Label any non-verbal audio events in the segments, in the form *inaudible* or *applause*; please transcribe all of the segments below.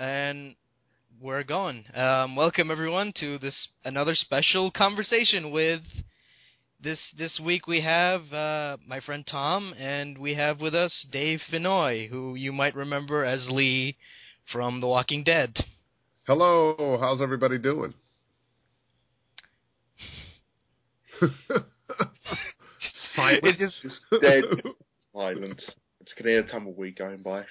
and we're going. Um, welcome everyone to this another special conversation with this this week we have uh, my friend Tom and we have with us Dave Fennoy, who you might remember as Lee from The Walking Dead. Hello, how's everybody doing? *laughs* Silence. Just dead silence. It's gonna hear a tumbleweed going by.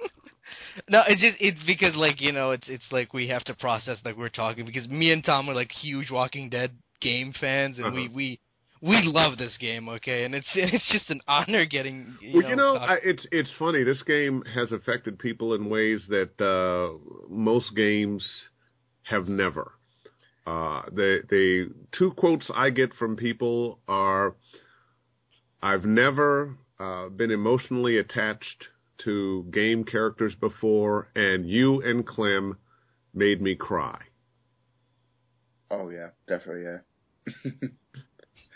*laughs* *laughs* No, it's just it's because like you know it's it's like we have to process like we're talking because me and Tom are like huge Walking Dead game fans and uh-huh. we we we love this game, okay, and it's *laughs* it's just an honor getting. You well, know, you know, I, it's it's funny. This game has affected people in ways that uh, most games have never. Uh, the the two quotes I get from people are, "I've never uh, been emotionally attached to game characters before, and you and Clem made me cry." Oh yeah, definitely yeah.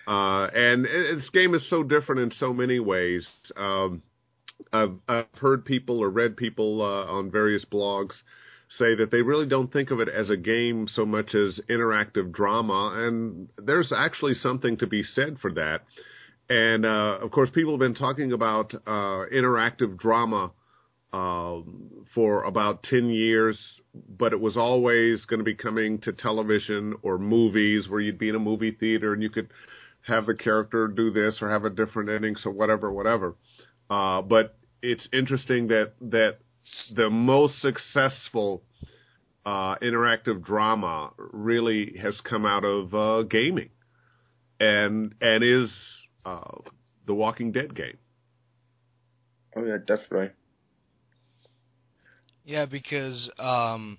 *laughs* uh, and this game is so different in so many ways. Um, I've, I've heard people or read people uh, on various blogs say that they really don't think of it as a game so much as interactive drama, and there's actually something to be said for that. And uh, of course, people have been talking about uh, interactive drama uh, for about 10 years, but it was always going to be coming to television or movies where you'd be in a movie theater and you could have the character do this or have a different ending, so whatever, whatever. Uh, but it's interesting that that the most successful uh, interactive drama really has come out of uh, gaming, and and is uh, the Walking Dead game. Oh yeah, definitely. Yeah, because um,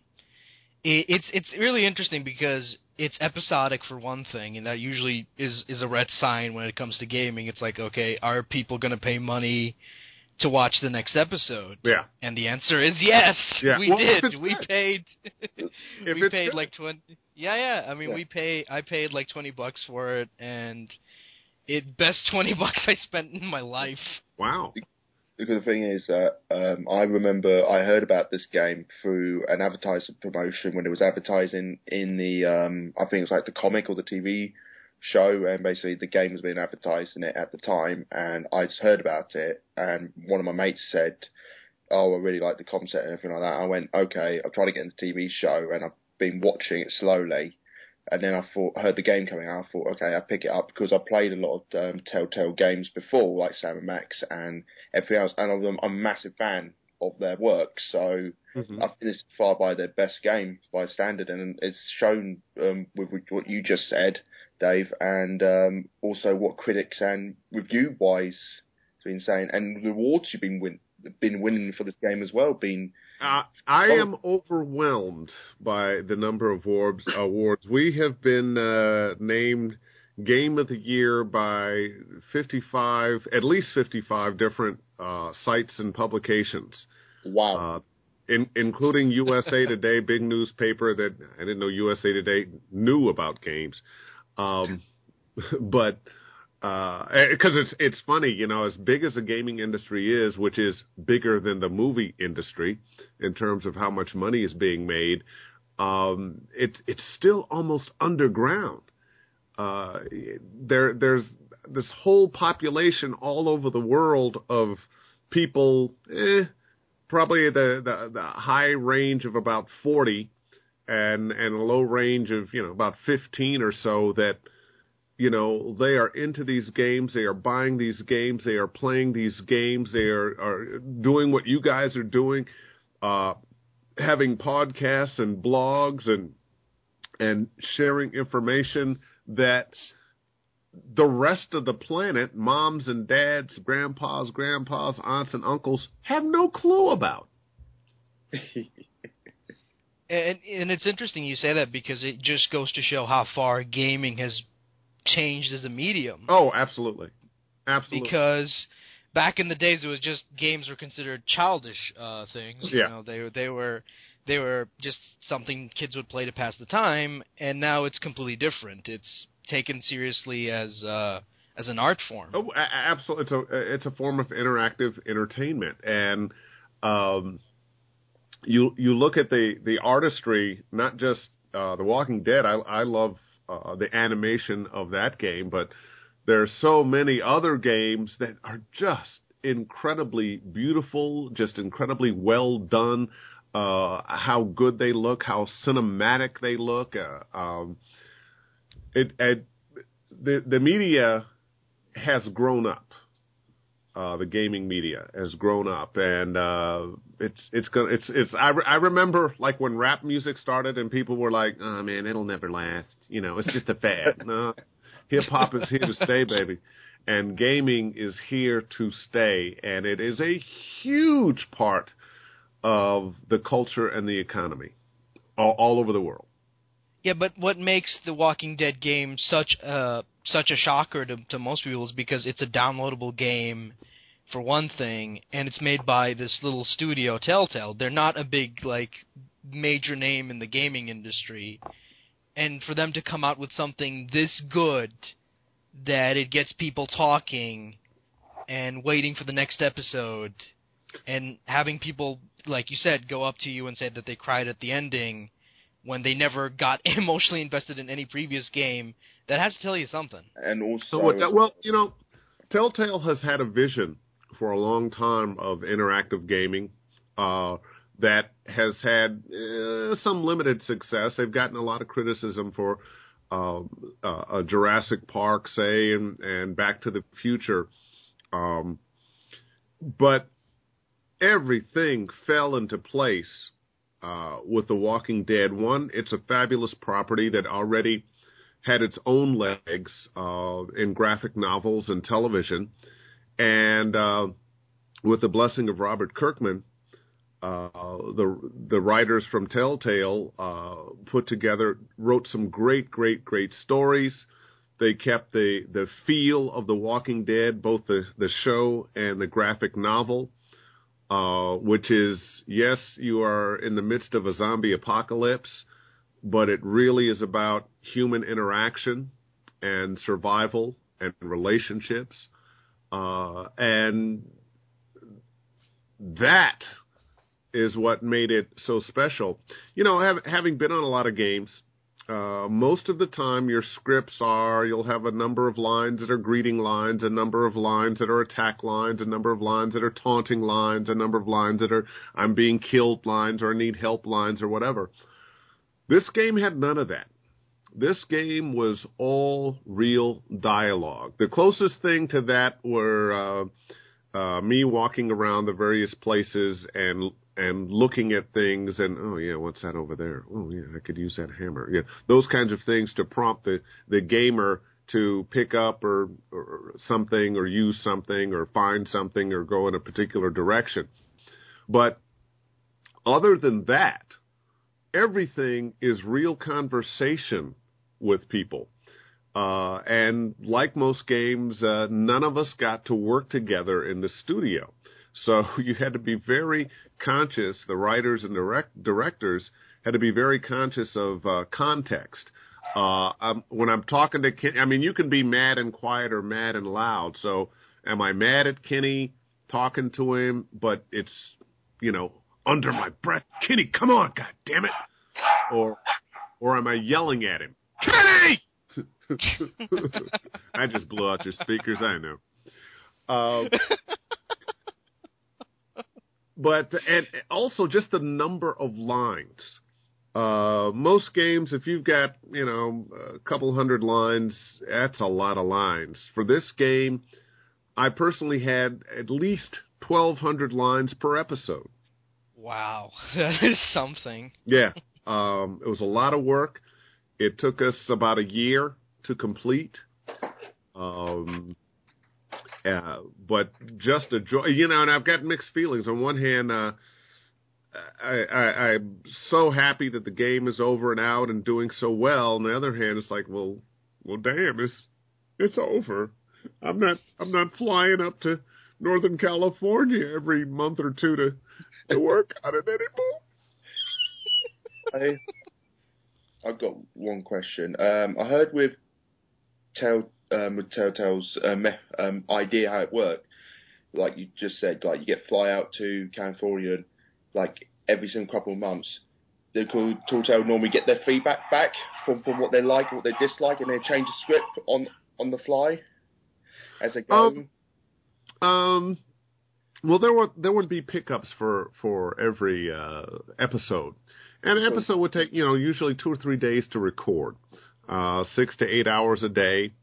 it, it's it's really interesting because it's episodic for one thing, and that usually is is a red sign when it comes to gaming. It's like, okay, are people going to pay money to watch the next episode? Yeah. And the answer is yes. Yeah. We well, did. We paid. we paid good. like twenty. Yeah, yeah. I mean, yeah. we pay. I paid like twenty bucks for it, and it best *laughs* twenty bucks I spent in my life. Wow. Because the thing is that um, I remember I heard about this game through an advertising promotion when it was advertising in the um, I think it was like the comic or the TV show, and basically the game was being advertised in it at the time, and I just heard about it, and one of my mates said, "Oh, I really like the concept and everything like that." I went, "Okay, I'll try to get into the TV show," and I've been watching it slowly, and then I thought, heard the game coming out, I thought, okay, I pick it up because I played a lot of um, Telltale games before, like Sam and Max and everything else, and I'm, I'm a massive fan of their work, so mm-hmm. I think this far by their best game by standard, and it's shown um, with what you just said Dave, and um, also what critics and review wise has been saying, and the awards you've been win- been winning for this game as well. Been uh, I oh. am overwhelmed by the number of awards. Awards we have been uh, named Game of the Year by 55, at least 55 different uh, sites and publications. Wow. Uh, in, including USA Today, *laughs* big newspaper that I didn't know USA Today knew about games. Um, *laughs* but because uh, it's it's funny, you know, as big as the gaming industry is, which is bigger than the movie industry in terms of how much money is being made, um, it's it's still almost underground. Uh, there there's this whole population all over the world of people, eh, probably the, the the high range of about forty and and a low range of you know about 15 or so that you know they are into these games they are buying these games they are playing these games they are are doing what you guys are doing uh having podcasts and blogs and and sharing information that the rest of the planet moms and dads grandpas grandpas aunts and uncles have no clue about. *laughs* And and it's interesting you say that because it just goes to show how far gaming has changed as a medium. Oh, absolutely, absolutely. Because back in the days, it was just games were considered childish uh, things. Yeah. You know, they they were they were just something kids would play to pass the time, and now it's completely different. It's taken seriously as uh, as an art form. Oh, absolutely! It's a it's a form of interactive entertainment, and um, you you look at the the artistry, not just uh, The Walking Dead. I I love uh, the animation of that game, but there are so many other games that are just incredibly beautiful, just incredibly well done. Uh, how good they look, how cinematic they look. Uh, um, it, it the the media has grown up. Uh, the gaming media has grown up, and uh, it's it's gonna it's it's. I, re- I remember like when rap music started, and people were like, "Oh man, it'll never last." You know, it's just a fad. *laughs* no, hip hop is here to stay, baby, and gaming is here to stay, and it is a huge part of the culture and the economy all, all over the world. Yeah, but what makes the Walking Dead game such a such a shocker to, to most people is because it's a downloadable game, for one thing, and it's made by this little studio, Telltale. They're not a big like major name in the gaming industry, and for them to come out with something this good, that it gets people talking, and waiting for the next episode, and having people like you said go up to you and say that they cried at the ending when they never got *laughs* emotionally invested in any previous game, that has to tell you something. And also, So what that, well, you know, Telltale has had a vision for a long time of interactive gaming uh, that has had uh, some limited success. They've gotten a lot of criticism for uh, uh, a Jurassic Park, say, and and Back to the Future, um, but everything fell into place uh, with The Walking Dead. One, it's a fabulous property that already had its own legs uh, in graphic novels and television, and uh, with the blessing of Robert Kirkman, uh, the the writers from Telltale uh, put together wrote some great, great, great stories. They kept the the feel of The Walking Dead, both the the show and the graphic novel uh, which is yes, you are in the midst of a zombie apocalypse, but it really is about human interaction and survival and relationships, uh, and that is what made it so special. You know, have, having been on a lot of games, uh, most of the time your scripts are you'll have a number of lines that are greeting lines, a number of lines that are attack lines, a number of lines that are taunting lines, a number of lines that are I'm being killed lines or I need help lines or whatever. This game had none of that. This game was all real dialogue. The closest thing to that were uh, uh, me walking around the various places and and looking at things and oh yeah, what's that over there? Oh yeah, I could use that hammer. Yeah, those kinds of things to prompt the the gamer to pick up or, or something or use something or find something or go in a particular direction. But other than that, everything is real conversation with people. Uh, and like most games, uh, none of us got to work together in the studio. So *laughs* you had to be very conscious, the writers and direct, directors had to be very conscious of uh, context. Uh, um, when I'm talking to Kenny, I mean, you can be mad and quiet or mad and loud. So am I mad at Kenny talking to him, but it's, you know, under my breath, Kenny, come on, god damn it. Or, or am I yelling at him? Kenny! *laughs* I just blew out your speakers, I know. Uh, but and also just the number of lines. Uh, most games, if you've got you know a couple hundred lines, that's a lot of lines. For this game, I personally had at least twelve hundred lines per episode. Wow, *laughs* that is something. Yeah, um, it was a lot of work. It took us about a year to complete. Um, uh, but just a joy, you know, and I've got mixed feelings. On one hand, uh, I, I, I'm so happy that the game is over and out and doing so well. On the other hand, it's like, well, well, damn, it's it's over. I'm not I'm not flying up to Northern California every month or two to to work *laughs* on it I. I've got one question. Um, I heard with Tell um, with Telltale's um, um, idea how it worked, like you just said, like you get fly out to California, like every single couple of months, the Telltale normally get their feedback back from, from what they like, what they dislike, and they change the script on on the fly as they go. Um, um well, there would there would be pickups for for every uh, episode, and an episode would take you know usually two or three days to record, uh, six to eight hours a day.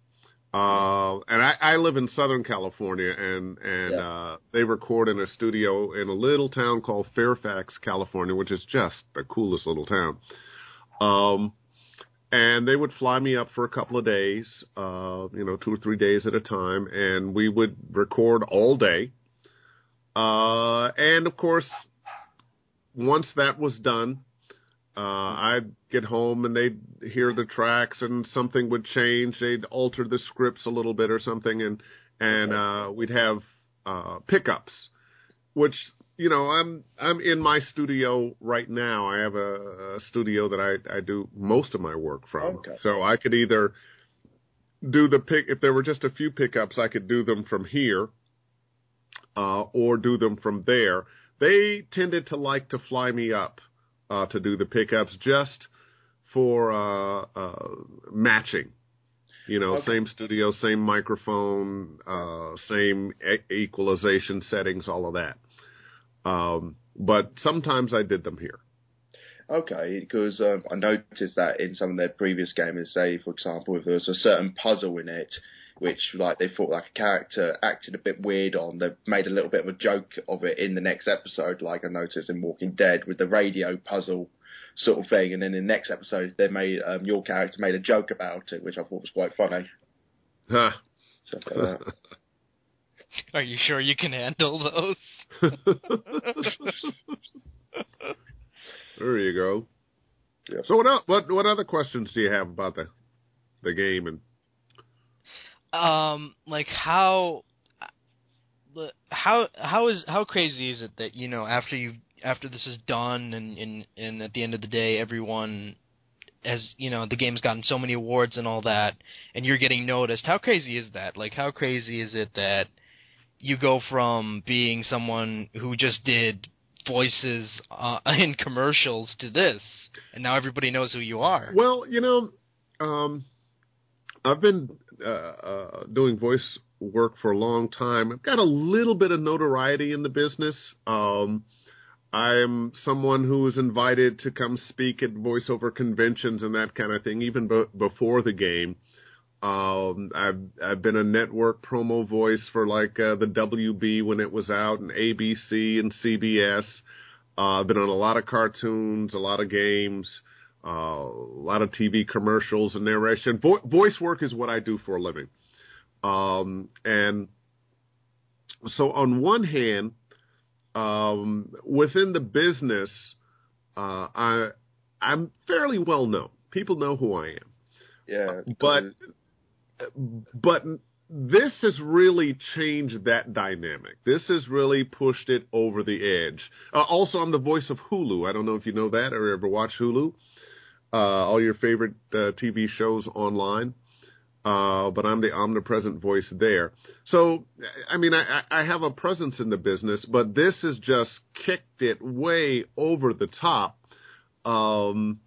Uh, and I, I live in Southern California, and and yeah. uh, they record in a studio in a little town called Fairfax, California, which is just the coolest little town. Um, and they would fly me up for a couple of days, uh, you know, two or three days at a time, and we would record all day. Uh, and of course, once that was done, uh, I'd get home and they'd hear the tracks and something would change. They'd alter the scripts a little bit or something, and and uh, we'd have uh, pickups, which you know I'm I'm in my studio right now. I have a, a studio that I I do most of my work from, okay. so I could either do the pick if there were just a few pickups, I could do them from here uh, or do them from there. They tended to like to fly me up uh, to do the pickups just for uh, uh matching. You know, okay. same studio, same microphone, uh, same e- equalization settings, all of that. Um, but sometimes I did them here. Okay, because um, I noticed that in some of their previous games, say for example, if there was a certain puzzle in it, which like they thought like a character acted a bit weird on. They made a little bit of a joke of it in the next episode, like I noticed in Walking Dead with the radio puzzle sort of thing. And then in the next episode, they made um, your character made a joke about it, which I thought was quite funny. Huh. Stuff like that. *laughs* Are you sure you can handle those? there you go. Yep. So what else, what what other questions do you have about the the game and um like how how how is how crazy is it that you know after you after this is done and and and at the end of the day everyone has you know the game's gotten so many awards and all that and you're getting noticed how crazy is that? Like how crazy is it that you go from being someone who just did voices uh, *laughs* in commercials to this and now everybody knows who you are? Well you know um I've been uh, uh, doing voice work for a long time. I've got a little bit of notoriety in the business. Um, I'm someone who was invited to come speak at voiceover conventions and that kind of thing, even be- before the game. Um, I've I've been a network promo voice for like uh, the WB when it was out, and ABC and CBS. Uh, I've been on a lot of cartoons, a lot of games uh, a lot of TV commercials and narration. Vo- voice work is what I do for a living. Um, and so on one hand, um, within the business, uh, I, I'm fairly well known. People know who I am. Yeah. But, but this has really changed that dynamic. This has really pushed it over the edge. Uh, also, I'm the voice of Hulu. I don't know if you know that or ever watch Hulu uh, all your favorite uh, TV shows online. Uh, but I'm the omnipresent voice there. So, I mean, I, I have a presence in the business, but this has just kicked it way over the top. Um,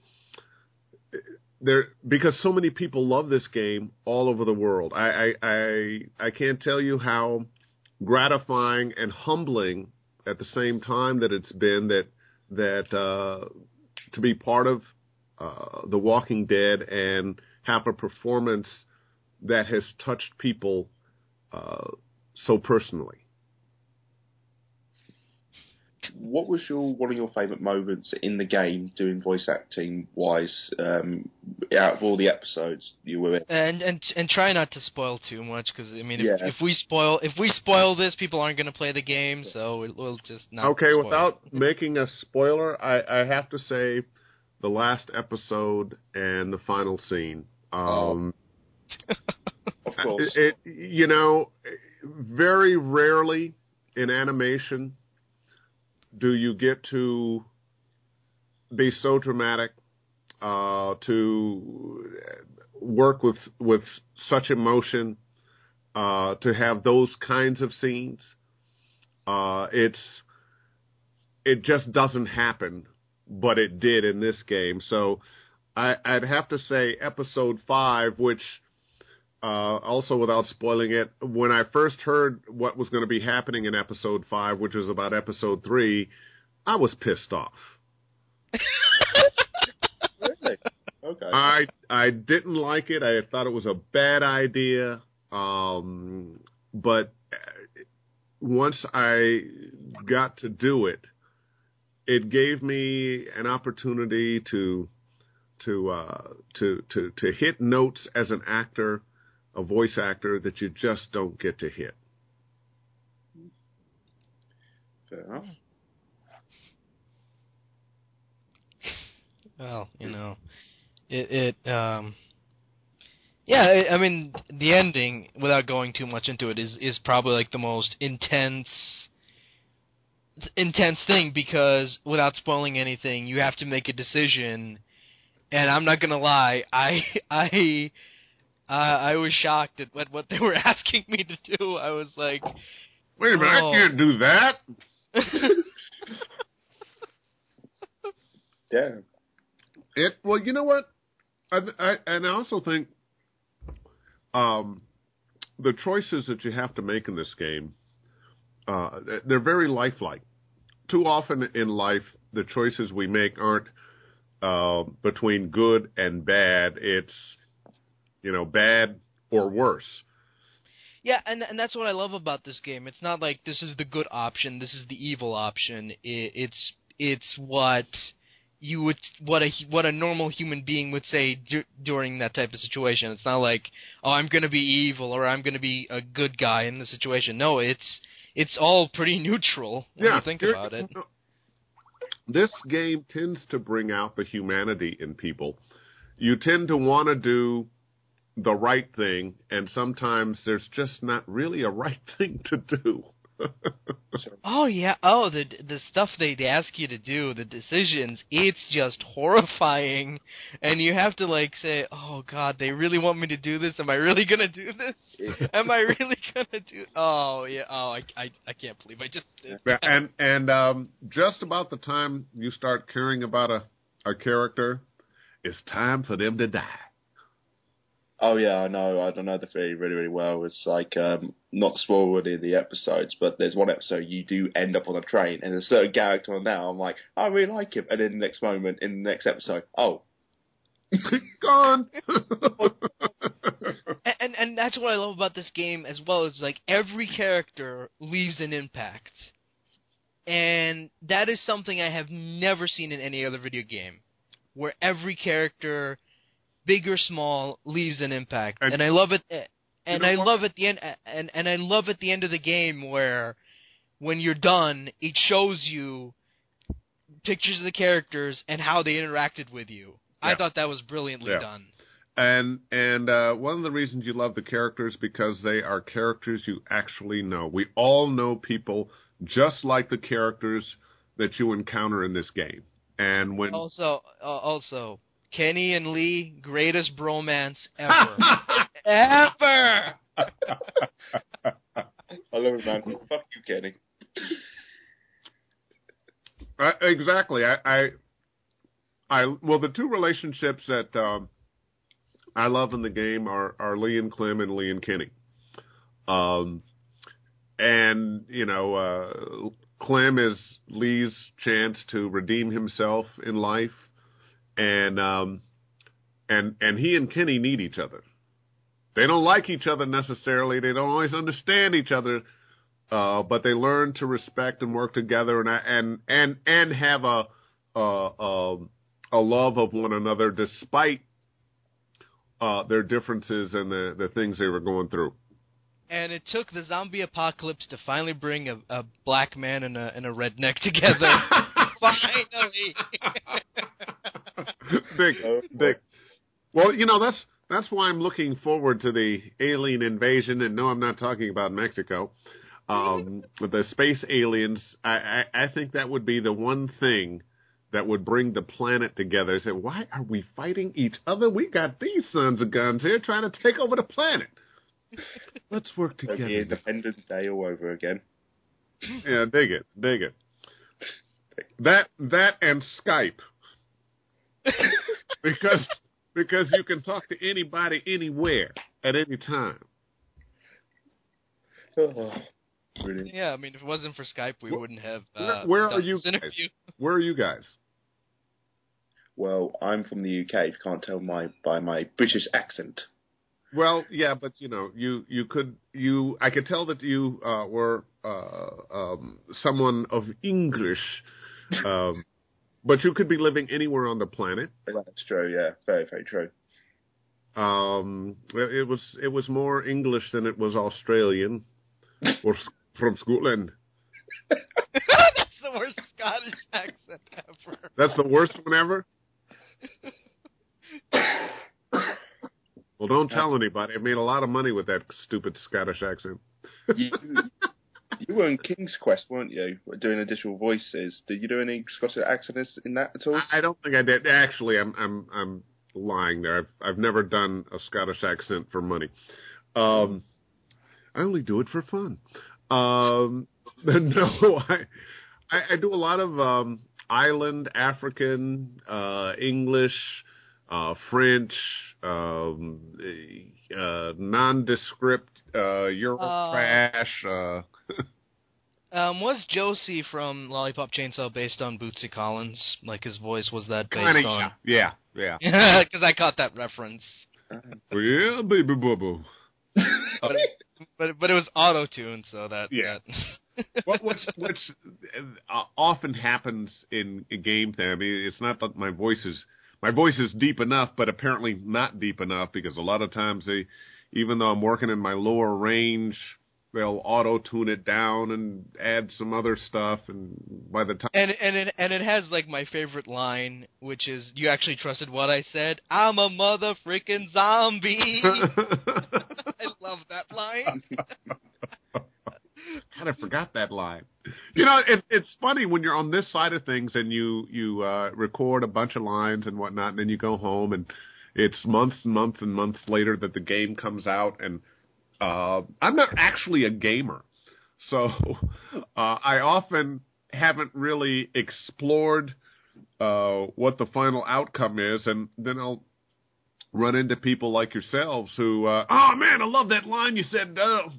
there because so many people love this game all over the world. I, I I I can't tell you how gratifying and humbling at the same time that it's been that that uh, to be part of uh, The Walking Dead and have a performance that has touched people uh, so personally. What was your one of your favourite moments in the game, doing voice acting wise, um, out of all the episodes you were in? And and and try not to spoil too much because I mean, if, yeah. if, we spoil if we spoil this, people aren't going to play the game, so we'll just not. Okay, without making a spoiler, I, I have to say the last episode and the final scene. Um, oh. *laughs* of course. It, it, you know, very rarely in animation do you get to be so dramatic, uh, to work with with such emotion, uh, to have those kinds of scenes. Uh, it's it just doesn't happen, but it did in this game. So I, I'd have to say episode five, which uh, also without spoiling it, when I first heard what was going to be happening in episode five, which was about episode three, I was pissed off. really? Okay. I I didn't like it. I thought it was a bad idea. Um, but once I got to do it, it gave me an opportunity to to uh, to to to hit notes as an actor, a voice actor that you just don't get to hit. Fair enough. Well, you know, it it um yeah, I I mean the ending without going too much into it is is probably like the most intense intense thing because without spoiling anything, you have to make a decision and I'm not going to lie, I *laughs* I uh, I was shocked at what what they were *laughs* asking me to do. I was like, Wait a minute, Oh. I can't do that. *laughs* Yeah. It well, you know what? I, I and I also think um, the choices that you have to make in this game uh, they're very lifelike. Too often in life, the choices we make aren't uh, between good and bad. It's you know bad or worse. Yeah, and and that's what I love about this game. It's not like this is the good option, this is the evil option. It, it's it's what you would what a what a normal human being would say du- during that type of situation. It's not like oh I'm going to be evil or I'm going to be a good guy in the situation. No, it's it's all pretty neutral when yeah, you think about it. *laughs* This game tends to bring out the humanity in people. You tend to want to do the right thing, and sometimes there's just not really a right *laughs* thing to do. *laughs* Oh yeah. Oh, the the stuff they ask you to do, the decisions, it's just horrifying, and you have to like say, "Oh God, they really want me to do this. Am I really gonna do this? Am I really *laughs* gonna do?" Oh yeah. Oh, I I, I can't believe I just did. And and um, just about the time you start caring about a a character, it's time for them to die. Oh yeah, I know. I don't know the theory really, really well. It's like um, not spoiled in the episodes, but there's one episode you do end up on a train, and there's a certain character on now. I'm like, I really like him, and then the next moment in the next episode, oh, *laughs* Gone. *laughs* And, and and that's what I love about this game as well is like every character leaves an impact, and that is something I have never seen in any other video game, where every character, big or small, leaves an impact, And- I love it. And I love at the end, and and I love at the end of the game where, when you're done, it shows you pictures of the characters and how they interacted with you. Yeah. I thought that was brilliantly Yeah. done. And and uh, one of the reasons you love the characters because they are characters you actually know. We all know people just like the characters that you encounter in this game. And when Also, uh, also, Kenny and Lee, greatest bromance ever, *laughs* ever. I love it, man. Fuck you, Kenny. Uh, exactly. I, I, I, well, the two relationships that um, I love in the game are, are Lee and Clem and Lee and Kenny. Um, and you know, uh, Clem is Lee's chance to redeem himself in life, and um, and and he and Kenny need each other. They don't like each other necessarily. They don't always understand each other uh, but they learn to respect and work together and and and and have a a a, a love of one another despite uh, their differences and the the things they were going through. And it took the zombie apocalypse to finally bring a, a black man and a and a redneck *laughs* together. *laughs* finally. *laughs* *laughs* big, Oh, big. Well, you know that's that's why I'm looking forward to the alien invasion. And no, I'm not talking about Mexico. Um, but the space aliens, I, I, I think that would be the one thing that would bring the planet together. Say, why are we fighting each other? We got these sons of guns here trying to take over the planet. Let's work together. Independence Day all over again. Yeah, dig it, dig it. That that and Skype. *laughs* because because you can talk to anybody anywhere at any time. *laughs* Oh. Yeah, I mean, if it wasn't for Skype, we Wh- wouldn't have. where- Uh, where are you guys? Where are you guys? Well, I'm from the UK. If you can't tell my by my British accent. Well, yeah, but you know, you you could you I could tell that you uh, were uh, um, someone of English, um, but you could be living anywhere on the planet. That's true. Yeah, very very true. Um, it it was it was more English than it was Australian *laughs* or from Scotland. *laughs* That's the worst Scottish accent ever. That's the worst one ever. *laughs* Well, don't tell anybody. I made a lot of money with that stupid Scottish accent. You, you were in King's Quest, weren't you? Doing additional voices. Did you do any Scottish accents in that at all? I I don't think I did. Actually, I'm I'm I'm lying there. I've I've never done a Scottish accent for money. Um, I only do it for fun. Um, *laughs* no, I, I I do a lot of um island African, uh, English, uh, French, um, uh, nondescript, uh, Euro Uh, trash. Um, was Josey from Lollipop Chainsaw based on Bootsy Collins? Like his voice was that based kinda, on? yeah, yeah. Because *laughs* I caught that reference. *laughs* Yeah, baby bubble. But but, but it was auto tuned, so that Yeah. that- *laughs* what what's what's uh, often happens in a game thing. I mean, it's not that my voice is my voice is deep enough, but apparently not deep enough because a lot of times they, even though I'm working in my lower range, they'll auto tune it down and add some other stuff, and by the time and and it and it has like my favorite line, which is "You actually trusted what I said? I'm a mother freaking zombie." *laughs* I love that line. *laughs* God, I forgot that line. You know, it, it's funny when you're on this side of things and you you uh, record a bunch of lines and whatnot, and then you go home and it's months and months and months later that the game comes out, and uh, I'm not actually a gamer, so *laughs* uh, I often haven't really explored uh, what the final outcome is, and then I'll run into people like yourselves who, uh, oh man, I love that line you said. Uh,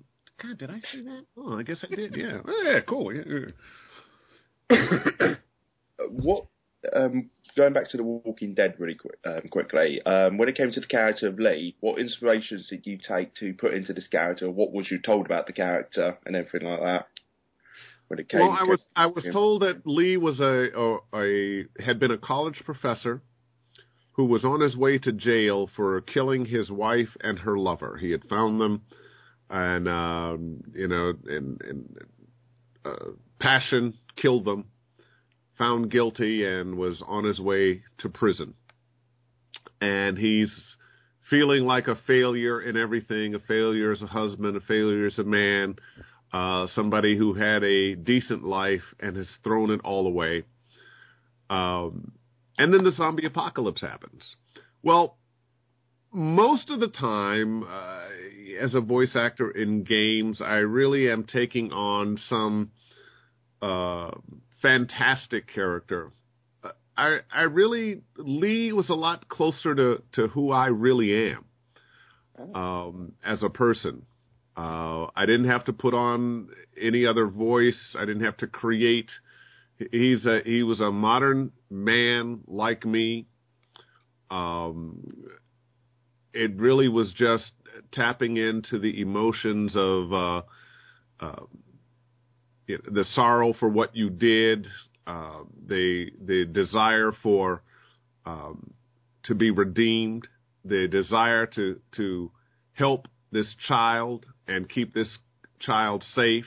God, did I say that? Oh, I guess I did. Yeah. *laughs* Yeah, cool. Yeah, *coughs* what? Um, going back to the Walking Dead really quick, um, quickly. Um, when it came to the character of Lee, what inspirations did you take to put into this character? What was you told about the character and everything like that? When it came, Well, I was I was told that Lee was a, a a had been a college professor who was on his way to jail for killing his wife and her lover. He had found them, and um, you know, in, in uh, passion killed them, found guilty, and was on his way to prison. And he's feeling like a failure in everything, a failure as a husband, a failure as a man, uh, somebody who had a decent life and has thrown it all away. Um, and then the zombie apocalypse happens. Well, most of the time, uh, as a voice actor in games, I really am taking on some uh, fantastic character. I I really Lee was a lot closer to to who I really am um, as a person. Uh, I didn't have to put on any other voice. I didn't have to create. He's a he was a modern man like me. Um, it really was just tapping into the emotions of uh, uh, the sorrow for what you did, uh, the the desire for um, to be redeemed, the desire to to help this child and keep this child safe,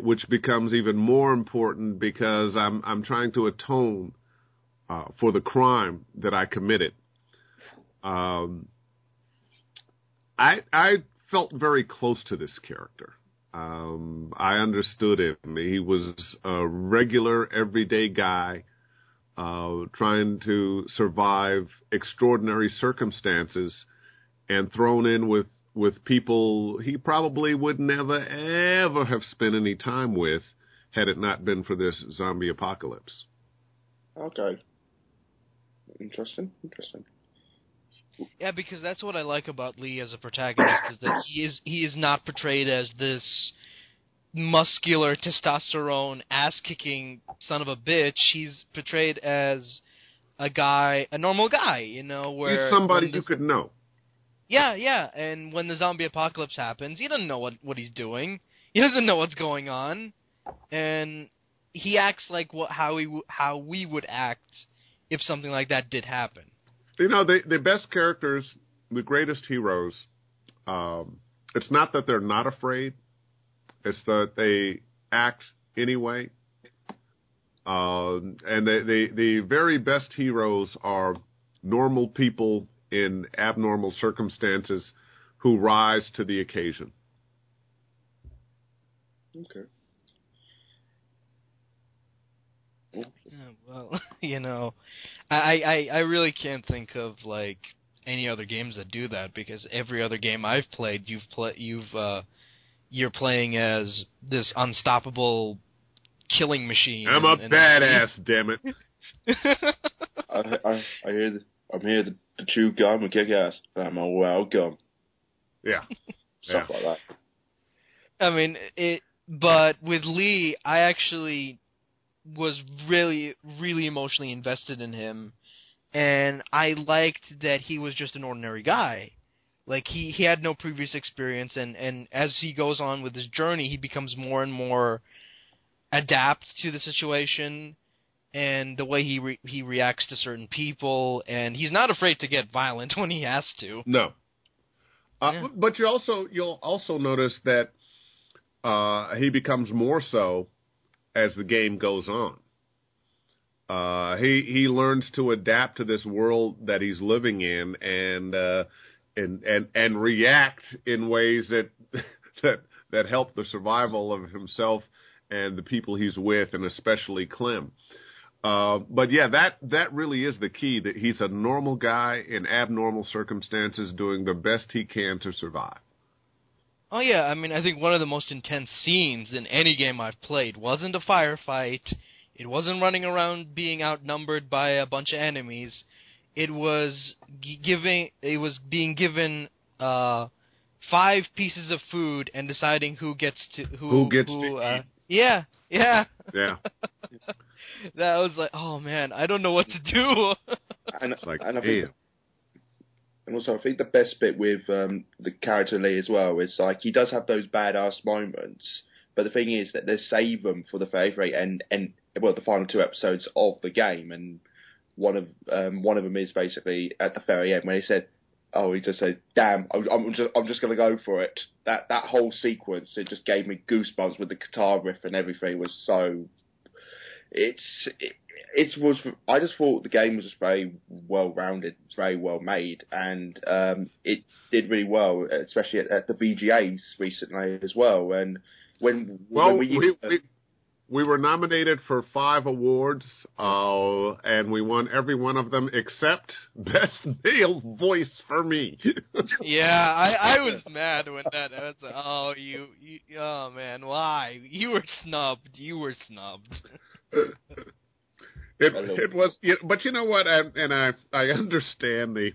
which becomes even more important because I'm I'm trying to atone uh, for the crime that I committed. Um, I I felt very close to this character. Um, I understood him. He was a regular, everyday guy uh, trying to survive extraordinary circumstances, and thrown in with with people he probably would never ever have spent any time with had it not been for this zombie apocalypse. Okay. Interesting. Interesting. Yeah, because that's what I like about Lee as a protagonist is that he is he is not portrayed as this muscular testosterone ass kicking son of a bitch. He's portrayed as a guy, a normal guy, you know, where He's somebody when you could know. Yeah, yeah, and when the zombie apocalypse happens, he doesn't know what what he's doing. He doesn't know what's going on, and he acts like what how he how we would act if something like that did happen. You know, the the best characters, the greatest heroes. Um, it's not that they're not afraid; it's that they act anyway. Um, and the, the the very best heroes are normal people in abnormal circumstances who rise to the occasion. Okay. Yeah, well, *laughs* you know, I, I I really can't think of like any other games that do that because every other game I've played, you've play you've uh you're playing as this unstoppable killing machine. I'm a and- and- badass, damn it! *laughs* I, I, I hear the, I'm here to, to chew gum and kick ass. I'm a wild gum. Yeah, *laughs* Stuff like that. I mean, it. But with Lee, I actually was really, really emotionally invested in him, and I liked that he was just an ordinary guy. Like he he had no previous experience, and and as he goes on with his journey, he becomes more and more adapt to the situation and the way he re- he reacts to certain people, and he's not afraid to get violent *laughs* when he has to. No. Uh, Yeah. But you also you'll also notice that uh, he becomes more so as the game goes on. Uh, he he learns to adapt to this world that he's living in and uh, and and and react in ways that *laughs* that that help the survival of himself and the people he's with, and especially Clem. Uh, but yeah, that that really is the key. That he's a normal guy in abnormal circumstances, doing the best he can to survive. Oh yeah, I mean, I think one of the most intense scenes in any game I've played wasn't a firefight. It wasn't running around being outnumbered by a bunch of enemies. It was g- giving. It was being given uh, five pieces of food and deciding who gets to who Who gets to uh, eat. Yeah, yeah. Yeah, *laughs* that was like, oh man, I don't know what to do. And, it's like and I think damn. And also, I think the best bit with um, the character Lee as well is like he does have those badass moments, but the thing is that they save them for the very end, and well, the final two episodes of the game, and one of um, one of them is basically at the very end when he said, "Oh, he just said, damn, I'm, I'm just I'm just gonna go for it." That that whole sequence it just gave me goosebumps with the guitar riff and everything was so. It's it, it was. I just thought the game was just very well rounded, very well made, and um, it did really well, especially at, at the VGAs recently as well. And when Well, when we, we, we we were nominated for five awards, uh, and we won every one of them except *laughs* best male voice for me. *laughs* yeah, I I was mad when that. I was like, oh, you, you, oh man, why? You were snubbed. You were snubbed. *laughs* It it was, but you know what? I, and I I understand the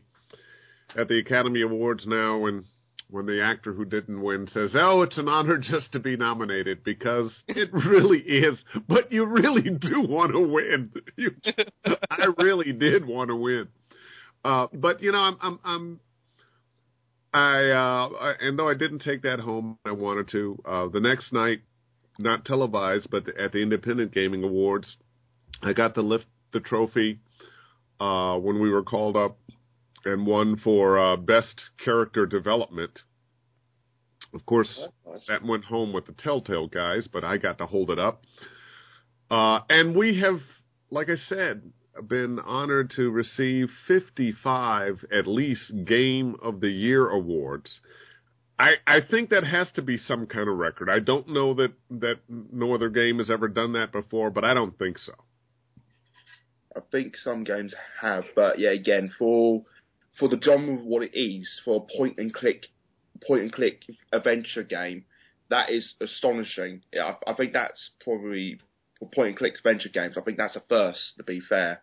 at the Academy Awards now when when the actor who didn't win says, "Oh, it's an honor just to be nominated," because it *laughs* really is. But you really do want to win. You, I really did want to win. Uh, but you know, I'm I'm I'm. I, uh, I and though I didn't take that home, I wanted to. Uh, the next night, not televised, but at the Independent Gaming Awards, I got to lift the trophy uh, when we were called up and won for uh, best character development. Of course, that went home with the Telltale guys, but I got to hold it up. Uh, and we have, like I said, been honored to receive 55 at least Game of the Year awards. I, I think that has to be some kind of record. I don't know that, that no other game has ever done that before, but I don't think so. I think some games have, but yeah, again for for the genre of what it is, for a point and click point and click adventure game, that is astonishing. Yeah, I, I think that's probably for point and click adventure games. I think that's a first, to be fair,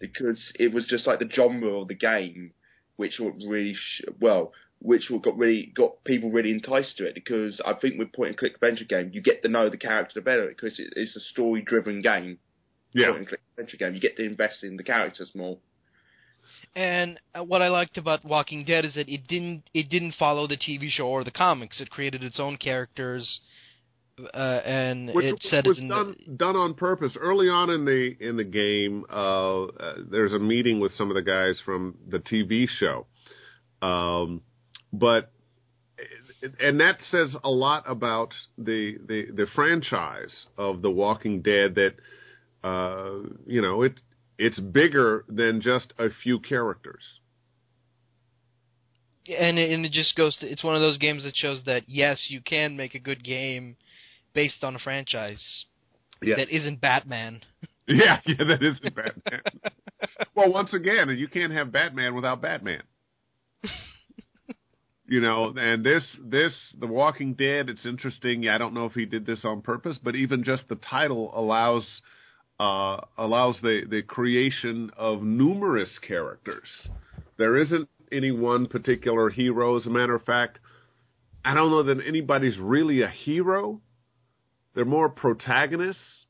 because it was just like the genre of the game, which really sh- well, which got really got people really enticed to it. Because I think with point and click adventure game, you get to know the character better because it, it's a story driven game. Yeah. Point and click adventure game, you get to invest in the characters more. And uh, what I liked about Walking Dead is that it didn't it didn't follow the TV show or the comics. It created its own characters, uh, and Which it said was it in done the, done on purpose. Early on in the in the game, uh, uh, there's a meeting with some of the guys from the TV show, um, but and that says a lot about the the the franchise of The Walking Dead. That uh, you know it it's bigger than just a few characters. and it, and it just goes to it's one of those games that shows that yes, you can make a good game based on a franchise Yes. that isn't Batman. *laughs* Yeah, yeah, that isn't *laughs* Batman. well, once again, you can't have Batman without Batman. *laughs* you know, and this this The Walking Dead, it's interesting. Yeah, I don't know if he did this on purpose, but even just the title allows uh allows the the creation of numerous characters. There isn't any one particular hero. As a matter of fact, I don't know that anybody's really a hero. They're more protagonists.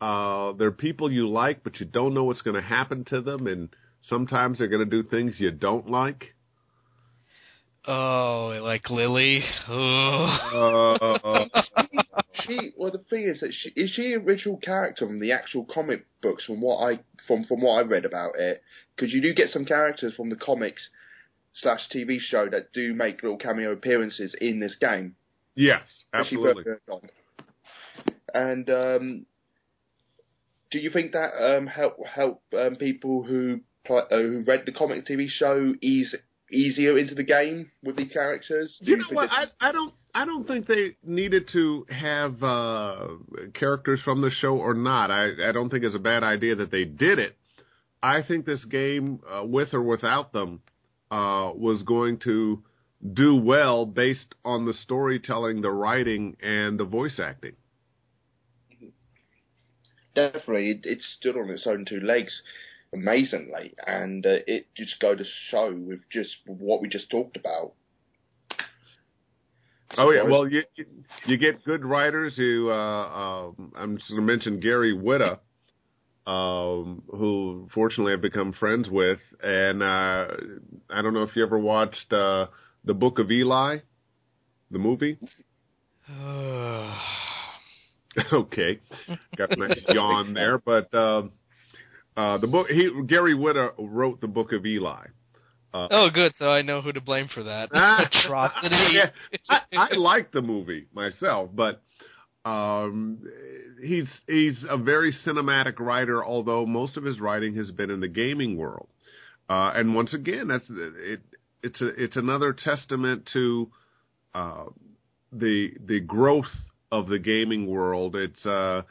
Uh, they're people you like, but you don't know what's going to happen to them, and sometimes they're going to do things you don't like. Oh, like Lily. Oh. Uh, *laughs* she well the thing is that she is she a original character from the actual comic books from what I from from what I read about it because you do get some characters from the comics slash TV show that do make little cameo appearances in this game. yes, absolutely. And um, do you think that um, help help um, people who uh, who read the comic TV show ease easier into the game with these characters? Do You know what? I I don't I don't think they needed to have uh, characters from the show or not. I I don't think it's a bad idea that they did it. I think this game, uh, with or without them, uh, was going to do well based on the storytelling, the writing, and the voice acting. definitely it, it stood on its own two legs amazingly, and uh, it just go to show with just what we just talked about. Oh yeah, well you you- you get good writers who uh, um I'm just going to mention Gary Whitta, um, who fortunately I've become friends with, and uh, I don't know if you ever watched uh, the Book of Eli, the movie. *sighs* *sighs* okay, got a nice *laughs* yawn there, but um, uh, the book he Gary Whitta wrote the Book of Eli. Uh, oh, good. So I know who to blame for that *laughs* atrocity. *laughs* yeah, I, I *laughs* like the movie myself, but um, he's he's a very cinematic writer. Although most of his writing has been in the gaming world, uh, and once again, that's it. It's a it's another testament to uh, the the growth of the gaming world. It's uh,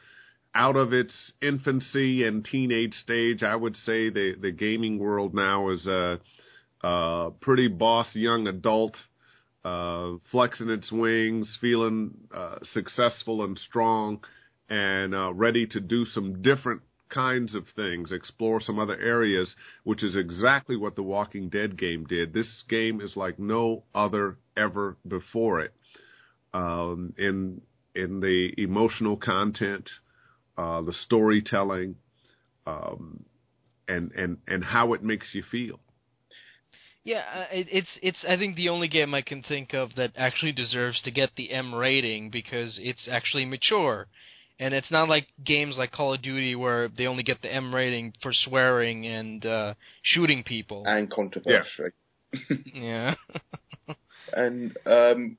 out of its infancy and teenage stage. I would say the the gaming world now is a uh, pretty boss young adult, uh, flexing its wings, feeling uh, successful and strong, and uh, ready to do some different kinds of things, explore some other areas, which is exactly what the Walking Dead game did. This game is like no other ever before it. Um, in in the emotional content, uh, the storytelling, um, and and and how it makes you feel. Yeah, uh, it, it's it's. I think the only game I can think of that actually deserves to get the M rating because it's actually mature, and it's not like games like Call of Duty where they only get the M rating for swearing and uh, shooting people. and controversy. yeah. *laughs* *laughs* And um,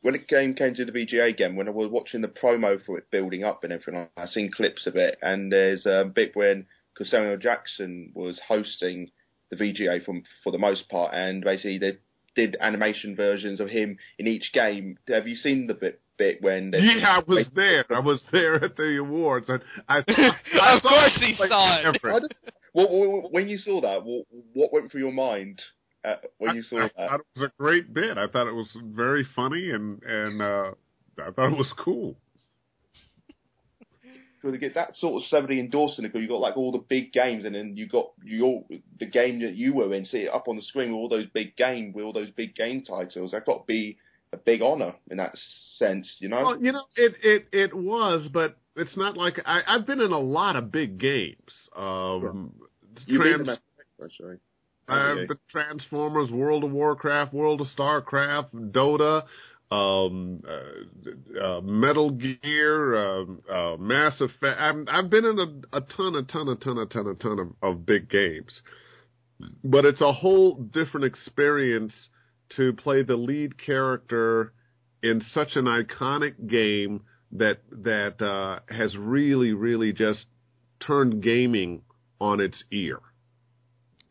when it game came to the VGA game, when I was watching the promo for it building up and everything, I seen clips of it, and there's a bit when Samuel Jackson was hosting the VGA from for the most part, and basically they did animation versions of him in each game. Have you seen the bit bit when? they- Yeah, I was there. I was there at the awards, and I, *laughs* I of saw course it he saw it. different. What, what, what- when you saw that, what, what went through your mind? uh, when you saw I, that? Thought it was a great bit. I thought it was very funny and and uh, I thought it was cool. So to get that sort of celebrity endorsing it, you got like all the big games, and then you got your the game that you were in, see it up on the screen with all those big game with all those big game titles. That got to be a big honor in that sense, you know. Well, you know, it it it was, but it's not like I, I've been in a lot of big games. Um, you beat trans, them at- actually. uh, the Transformers, World of Warcraft, World of Starcraft, Dota, um, uh, uh, Metal Gear, um uh, Mass Effect. I've, I've been in a, a ton, a ton, a ton, a ton, a ton of, of big games, but it's a whole different experience to play the lead character in such an iconic game that that uh, has really, really just turned gaming on its ear.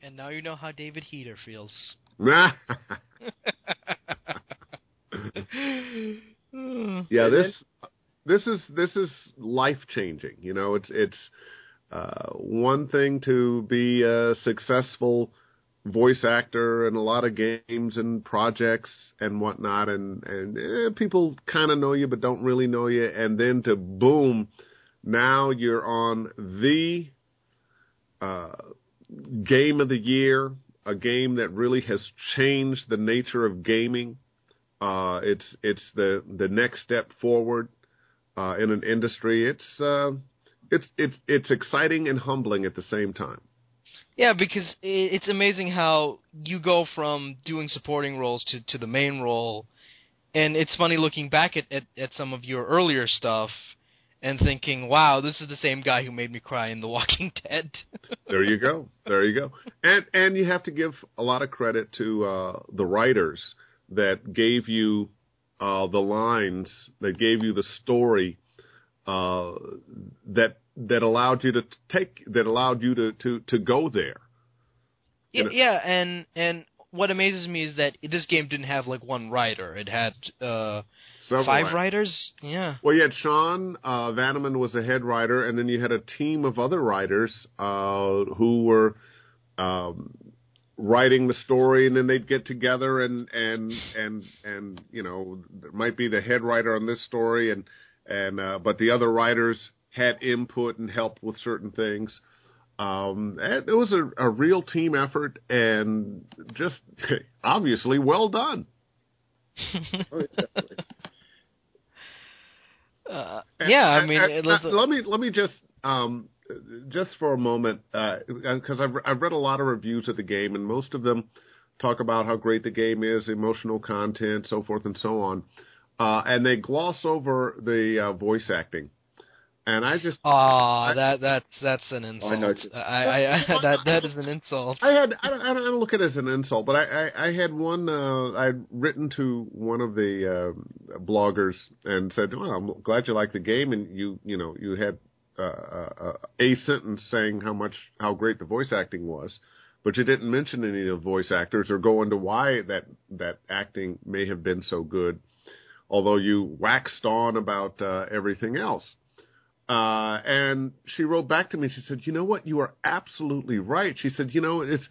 And now you know how David Hayter feels. *laughs* *laughs* *laughs* yeah, this this is this is life changing. You know, it's it's uh, one thing to be a successful voice actor in a lot of games and projects and whatnot, and and eh, people kind of know you but don't really know you, and then to boom, now you're on the uh, game of the year, a game that really has changed the nature of gaming. Uh, it's it's the the next step forward uh, in an industry. It's uh, it's it's it's exciting and humbling at the same time. Yeah, because it's amazing how you go from doing supporting roles to, to the main role, and it's funny looking back at, at, at some of your earlier stuff and thinking, wow, this is the same guy who made me cry in The Walking *laughs* Dead. There you go. There you go. And and you have to give a lot of credit to uh, the writers that gave you uh, the lines, that gave you the story, uh, that that allowed you to take, that allowed you to to to go there. yeah, know- yeah, and and what amazes me is that this game didn't have like one writer; it had uh, five writers. writers. Yeah, Well, you had Sean uh, Vanaman was a head writer, and then you had a team of other writers uh, who were um, writing the story, and then they'd get together and and and and you know there might be the head writer on this story, and and uh, but the other writers had input and helped with certain things. Um, and it was a, a real team effort, and just *laughs* obviously well done. *laughs* Oh, yeah, definitely. uh, yeah. I And- mean, and- it was, and let me let me just um, just for a moment because I've I've read a lot of reviews of the game and most of them talk about how great the game is, emotional content, so forth and so on, uh, and they gloss over the uh, voice acting. And I just Aw, that that's that's an insult. I, noticed. I, I, I *laughs* that that is an insult. I had I don't, I don't I don't look at it as an insult, but I I, I had one uh, I'd written to one of the uh, bloggers and said, "Well, I'm glad you like the game, and you you know you had uh, uh, a sentence saying how much how great the voice acting was, but you didn't mention any of the voice actors or go into why that that acting may have been so good, although you waxed on about uh, everything else." Uh, and she wrote back to me. She said, "You know what? You are absolutely right." She said, "You know, it's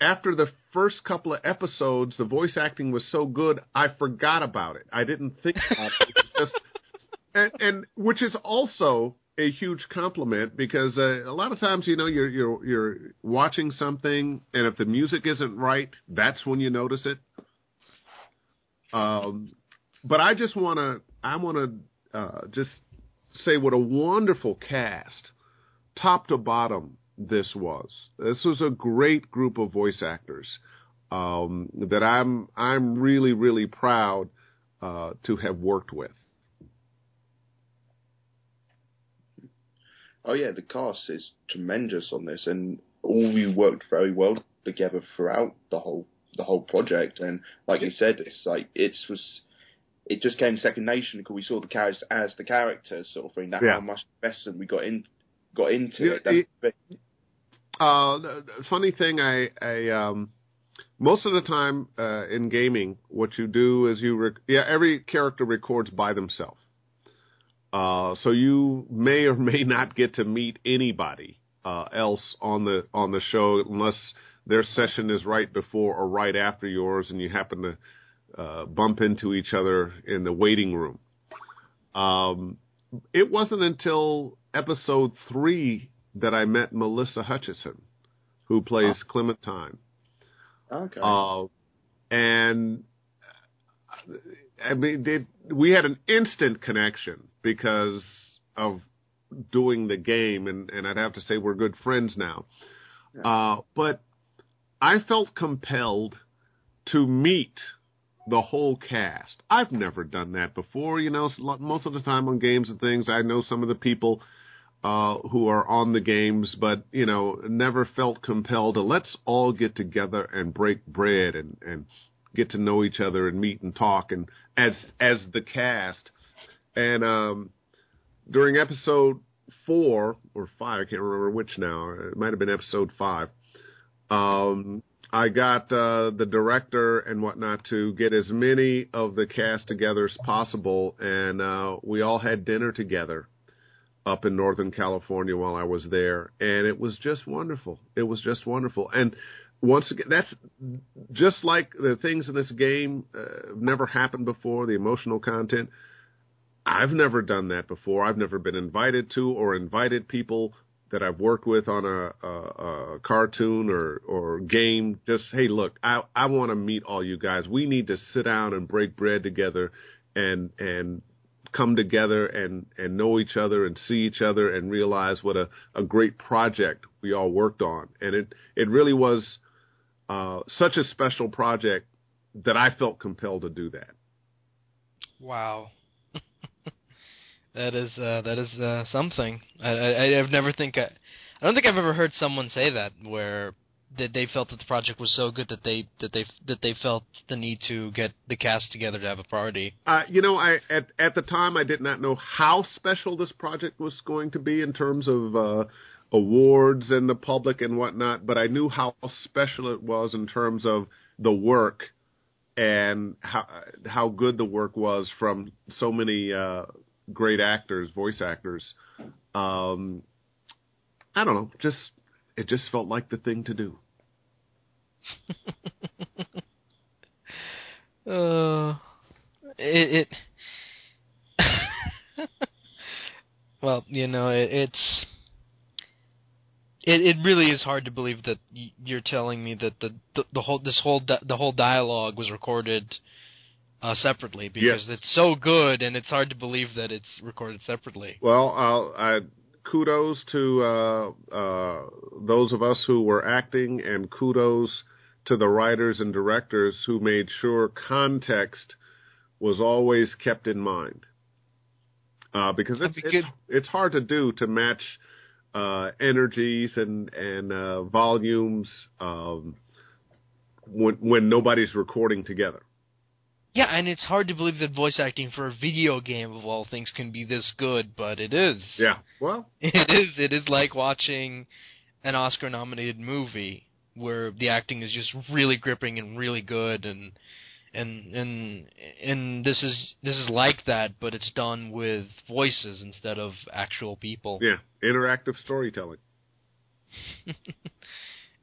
after the first couple of episodes, the voice acting was so good, I forgot about it. I didn't think about it. It just, *laughs* and, and which is also a huge compliment because uh, a lot of times, you know, you're you're you're watching something, and if the music isn't right, that's when you notice it. Um, but I just want to, I want to uh, just say what a wonderful cast, top to bottom, this was. This was a great group of voice actors um, that I'm I'm really really proud uh, to have worked with. Oh yeah, the cast is tremendous on this, and all you worked very well together throughout the whole the whole project. And like you said, it's like it's was it just came second nation because we saw the characters as the characters sort of thing. That's Yeah. how much investment we got in got into Yeah, it. That's it- Uh, funny thing, I, I um, most of the time uh, in gaming, what you do is you, rec- yeah, every character records by themselves. Uh, so you may or may not get to meet anybody uh, else on the on the show unless their session is right before or right after yours, and you happen to uh, bump into each other in the waiting room. Um, it wasn't until episode three that I met Melissa Hutchison, who plays oh. Clementine. Okay. Uh, and I mean, it, we had an instant connection because of doing the game, and, and I'd have to say we're good friends now. Yeah. Uh, but I felt compelled to meet the whole cast. I've never done that before. You know, most of the time on games and things, I know some of the people uh, who are on the games, but you know, never felt compelled to let's all get together and break bread and and get to know each other and meet and talk and as as the cast. And um, during episode four or five, I can't remember which now. It might have been episode five. Um, I got uh, the director and whatnot to get as many of the cast together as possible, and uh, we all had dinner together up in Northern California while I was there, and it was just wonderful. It was just wonderful, and once again, that's just like the things in this game uh, never happened before. The emotional content. I've never done that before. I've never been invited to or invited people that I've worked with on a, a, a cartoon or or game. Just hey, look, I I want to meet all you guys. We need to sit down and break bread together, and and come together and and know each other and see each other and realize what a, a great project we all worked on. And it it really was uh, such a special project that I felt compelled to do that. Wow. *laughs* That is uh, that is uh, something. I, I I've never think I, I don't think I've ever heard someone say that where that they felt that the project was so good that they that they that they felt the need to get the cast together to have a party. Uh, you know, I at at the time I did not know how special this project was going to be in terms of uh, awards and the public and whatnot, but I knew how special it was in terms of the work and how how good the work was from so many uh, great actors, voice actors. Um, I don't know, just it just felt like the thing to do. *laughs* uh, it. it *laughs* well, you know, it, it's. It it really is hard to believe that you're telling me that the the, the whole this whole di- the whole dialogue was recorded uh, separately because yes. it's so good and it's hard to believe that it's recorded separately. Well, I'll, I, kudos to uh, uh, those of us who were acting, and kudos to the writers and directors who made sure context was always kept in mind. Uh, because it's, it's, it's hard to do to match uh, energies and and uh, volumes um, when when nobody's recording together. Yeah, and it's hard to believe that voice acting for a video game of all things can be this good, but it is. Yeah. Well, *laughs* it is. It is like watching an Oscar-nominated movie where the acting is just really gripping and really good, and and and and this is this is like that, but it's done with voices instead of actual people. Yeah, interactive storytelling. *laughs*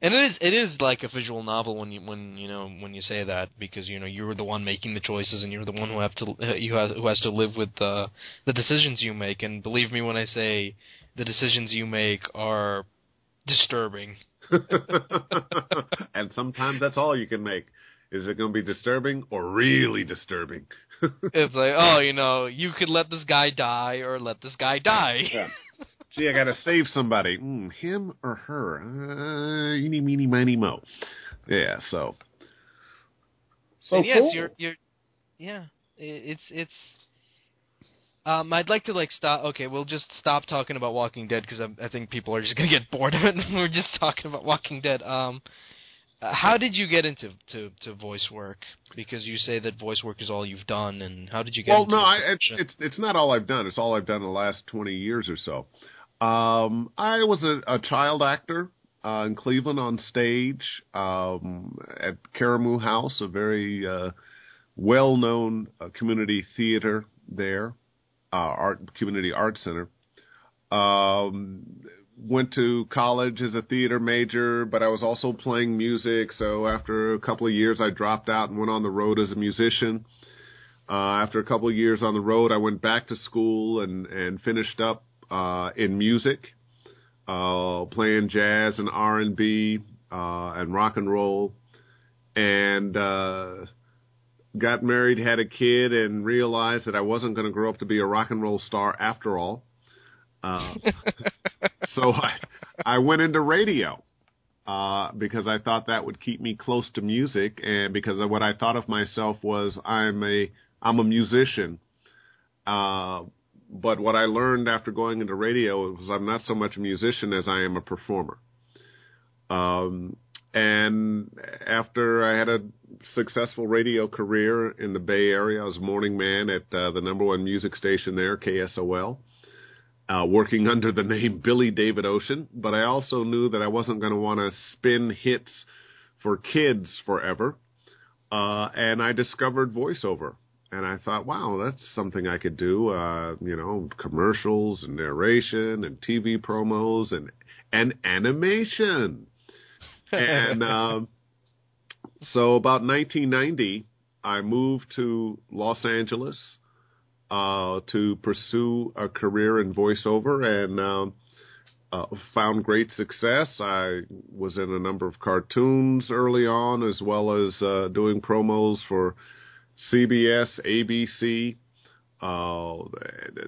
And it is it is like a visual novel when you when you know when you say that because you know you're the one making the choices and you're the one who have to you have, who has to live with the the decisions you make and believe me when I say the decisions you make are disturbing. *laughs* and sometimes that's all you can make. Is it going to be disturbing or really disturbing? *laughs* it's like, oh, you know, you could let this guy die or let this guy die. Yeah *laughs* gee, I got to save somebody. Mm, him or her? Uh, eeny, meeny, miny, mo. Yeah, so. So and yes, cool. you're you're yeah. It's it's. Um, I'd like to like stop. Okay, we'll just stop talking about Walking Dead because I, I think people are just gonna get bored of it. and *laughs* We're just talking about Walking Dead. Um, uh, how did you get into to, to voice work? Because you say that voice work is all you've done, and how did you get? Well, into no, I, it's it's it's not all I've done. It's all I've done in the last twenty years or so. Um, I was a, a child actor uh, in Cleveland on stage um, at Karamu House, a very uh, well-known uh, community theater there, uh, art community art center. Um, went to college as a theater major, but I was also playing music. So after a couple of years, I dropped out and went on the road as a musician. Uh, after a couple of years on the road, I went back to school and and finished up uh, in music, uh, playing jazz and R and B uh, and rock and roll, and uh, got married, had a kid, and realized that I wasn't going to grow up to be a rock and roll star after all. Uh, *laughs* so *laughs* I, I went into radio uh, because I thought that would keep me close to music, and because of what I thought of myself was I'm a I'm a musician. Uh, but what I learned after going into radio was I'm not so much a musician as I am a performer. Um, and after I had a successful radio career in the Bay Area, I was morning man at uh, the number one music station there, KSOL uh, working under the name Billy David Ocean, but I also knew that I wasn't going to want to spin hits for kids forever. Uh, and I discovered voiceover. And I thought, wow, that's something I could do. Uh, you know, commercials and narration and TV promos and and animation. *laughs* and uh, so, about 1990, I moved to Los Angeles uh, to pursue a career in voiceover and um, uh, found great success. I was in a number of cartoons early on, as well as uh, doing promos for CBS, ABC, uh,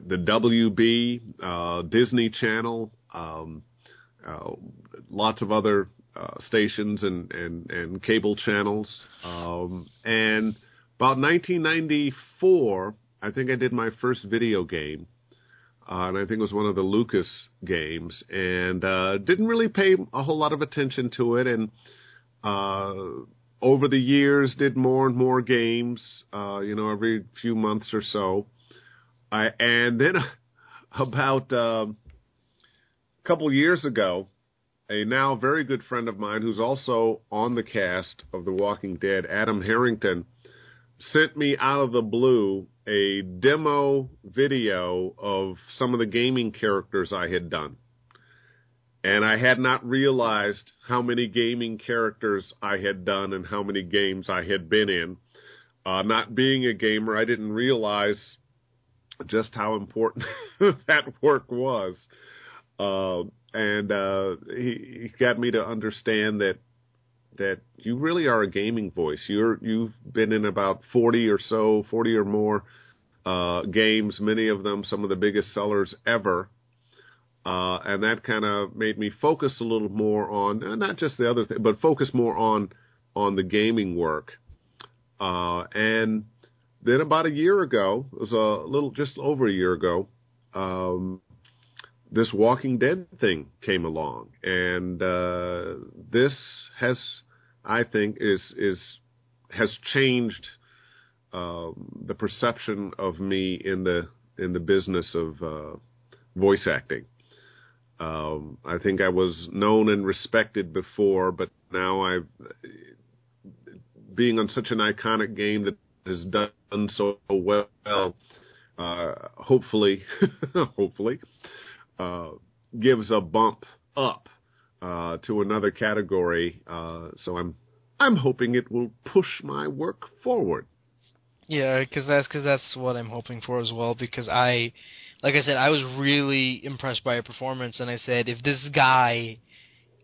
the WB, uh, Disney Channel, um, uh, lots of other stations and, and, and cable channels. Um, and about 1994, I think I did my first video game, uh, and I think it was one of the Lucas games, and uh, didn't really pay a whole lot of attention to it. And uh, over the years, did more and more games, uh, you know, every few months or so. I and then *laughs* about um, a couple years ago, a now very good friend of mine who's also on the cast of The Walking Dead, Adam Harrington, sent me out of the blue a demo video of some of the gaming characters I had done. And I had not realized how many gaming characters I had done and how many games I had been in. Uh, not being a gamer, I didn't realize just how important *laughs* that work was. Uh, and uh, he, he got me to understand that that you really are a gaming voice. You're you've been in about forty or so, forty or more uh, games, many of them some of the biggest sellers ever. Uh, and that kind of made me focus a little more on uh, not just the other thing, but focus more on on the gaming work. Uh, and then about a year ago, it was a little just over a year ago, um, this Walking Dead thing came along, and uh, this has, I think, is is has changed um, the perception of me in the in the business of uh, voice acting. Um, I think I was known and respected before, but now I've being on such an iconic game that has done so well. Uh, hopefully, *laughs* hopefully, uh, gives a bump up uh, to another category. Uh, so I'm I'm hoping it will push my work forward. Yeah, because that's because that's what I'm hoping for as well. Because I, like I said, I was really impressed by your performance, and I said if this guy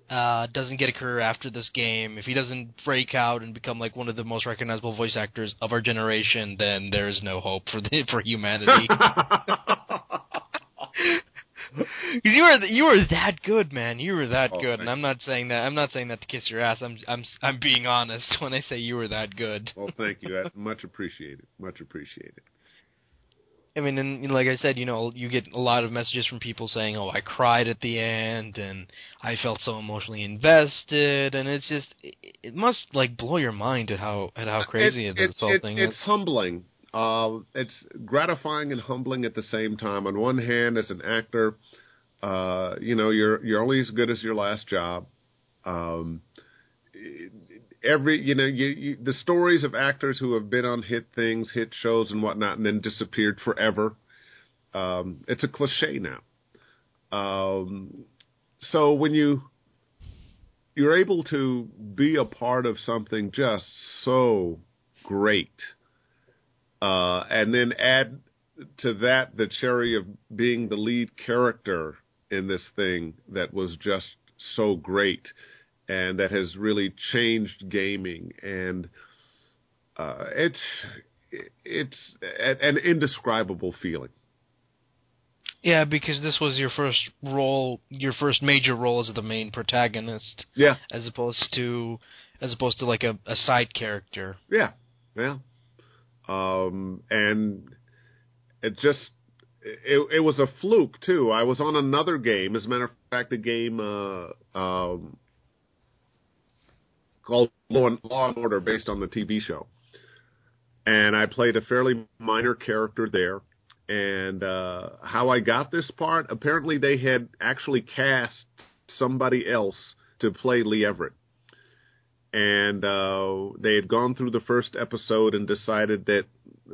uh, doesn't get a career after this game, if he doesn't break out and become like one of the most recognizable voice actors of our generation, then there is no hope for the for humanity. *laughs* *laughs* you were you were that good, man. You were that oh, good, and I'm not saying that. I'm not saying that to kiss your ass. I'm I'm I'm being honest *laughs* when I say you were that good. well, thank you. That's much appreciated. Much appreciated. I mean, and like I said, you know, you get a lot of messages from people saying, "Oh, I cried at the end, and I felt so emotionally invested," and it's just, it, it must like blow your mind at how at how crazy it, this whole thing it's is. It's humbling uh, it's gratifying and humbling at the same time. On one hand, as an actor, uh, you know you're you're only as good as your last job. Um, every you know you, you, the stories of actors who have been on hit things, hit shows, and whatnot, and then disappeared forever. Um, it's a cliche now. Um, so when you you're able to be a part of something just so great, uh, and then add to that the cherry of being the lead character in this thing that was just so great and that has really changed gaming and uh, it's it's an indescribable feeling. Yeah, because this was your first role, your first major role as the main protagonist. Yeah. As opposed to, as opposed to like a, a side character. Yeah, yeah. Um, and it just, it, it was a fluke too. I was on another game, as a matter of fact, a game uh, um, called Law and, Law and Order, based on the TV show, and I played a fairly minor character there and uh, how I got this part, apparently they had actually cast somebody else to play Lee Everett. And uh, they had gone through the first episode and decided that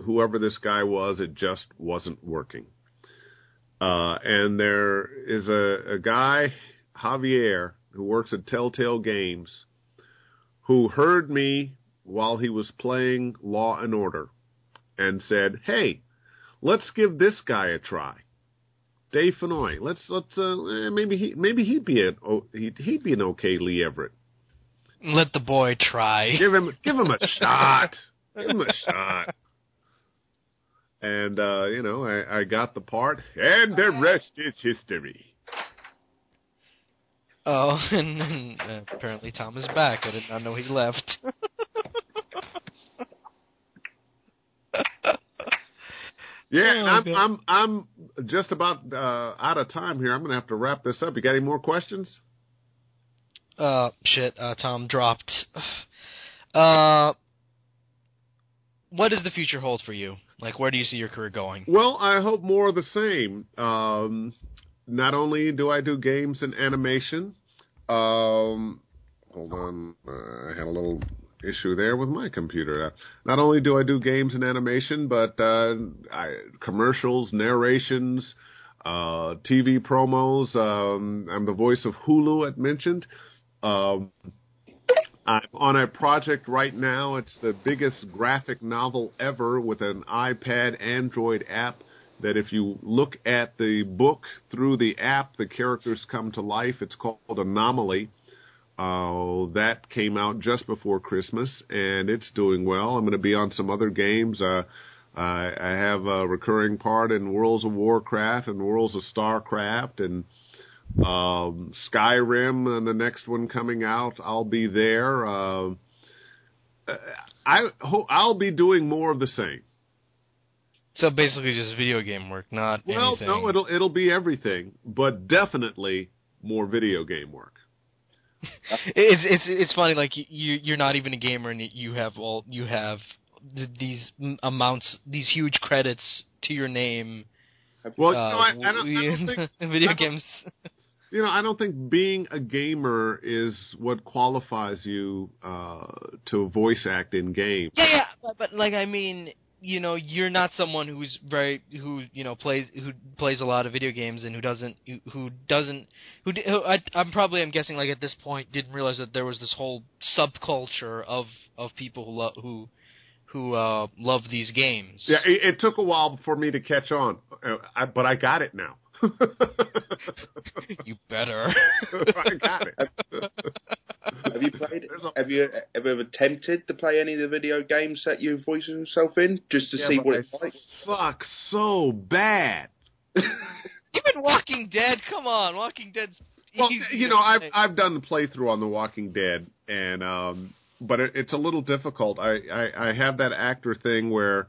whoever this guy was, it just wasn't working. Uh, and there is a, a guy, Javier, who works at Telltale Games, who heard me while he was playing Law and Order and said, Hey, let's give this guy a try. Dave Fennoy. Let's let's uh, eh, maybe he maybe he'd be oh, he'd, he'd be an okay Lee Everett. Let the boy try. Give him give him a *laughs* shot. Give him a shot. And uh, you know, I, I got the part, and the rest is history. Oh, *laughs* and, and uh, apparently Tom is back. I did not know he left. Yeah, oh, I'm, I'm I'm just about uh, out of time here. I'm going to have to wrap this up. You got any more questions? Uh, shit. Uh, Tom dropped. *sighs* Uh, what does the future hold for you? Like, where do you see your career going? Well, I hope more of the same. Um, not only do I do games and animation. Um, hold on, uh, I had a little issue there with my computer. Uh, not only do I do games and animation, but uh, I, commercials, narrations, uh, TV promos. Um, I'm the voice of Hulu, at mentioned. Um, I'm on a project right now. It's the biggest graphic novel ever with an iPad Android app. That if you look at the book through the app, the characters come to life. It's called Anomaly uh, that came out just before Christmas, and it's doing well. I'm going to be on some other games. Uh, I, I have a recurring part in Worlds of Warcraft and Worlds of Starcraft and um, Skyrim, and the next one coming out. I'll be there. Uh, I I'll be doing more of the same. So basically, just video game work, not well. Anything. No, it'll it'll be everything, but definitely more video game work *laughs* it's it's it's funny. Like you you're not even a gamer, and you have all you have these amounts, these huge credits to your name. Well, uh, you know, I, I don't, I don't *laughs* think, video games. *laughs* You know, I don't think being a gamer is what qualifies you uh, to voice act in games. Yeah, yeah, but, but like I mean, you know you're not someone who's very who you know plays who plays a lot of video games and who doesn't who doesn't who, who I, I'm probably I'm guessing like at this point didn't realize that there was this whole subculture of of people who love who who uh love these games. Yeah, it, it took a while for me to catch on, uh, I, but I got it now. You better. *laughs* I got it. have you played? Have you ever attempted to play any of the video games that you voice yourself in, just to yeah, see what I it's like? Suck so bad. *laughs* Even Walking Dead, come on, Walking Dead's. Well, you know, I've I've done the playthrough on The Walking Dead, and um, but it, it's a little difficult. I, I I have that actor thing where,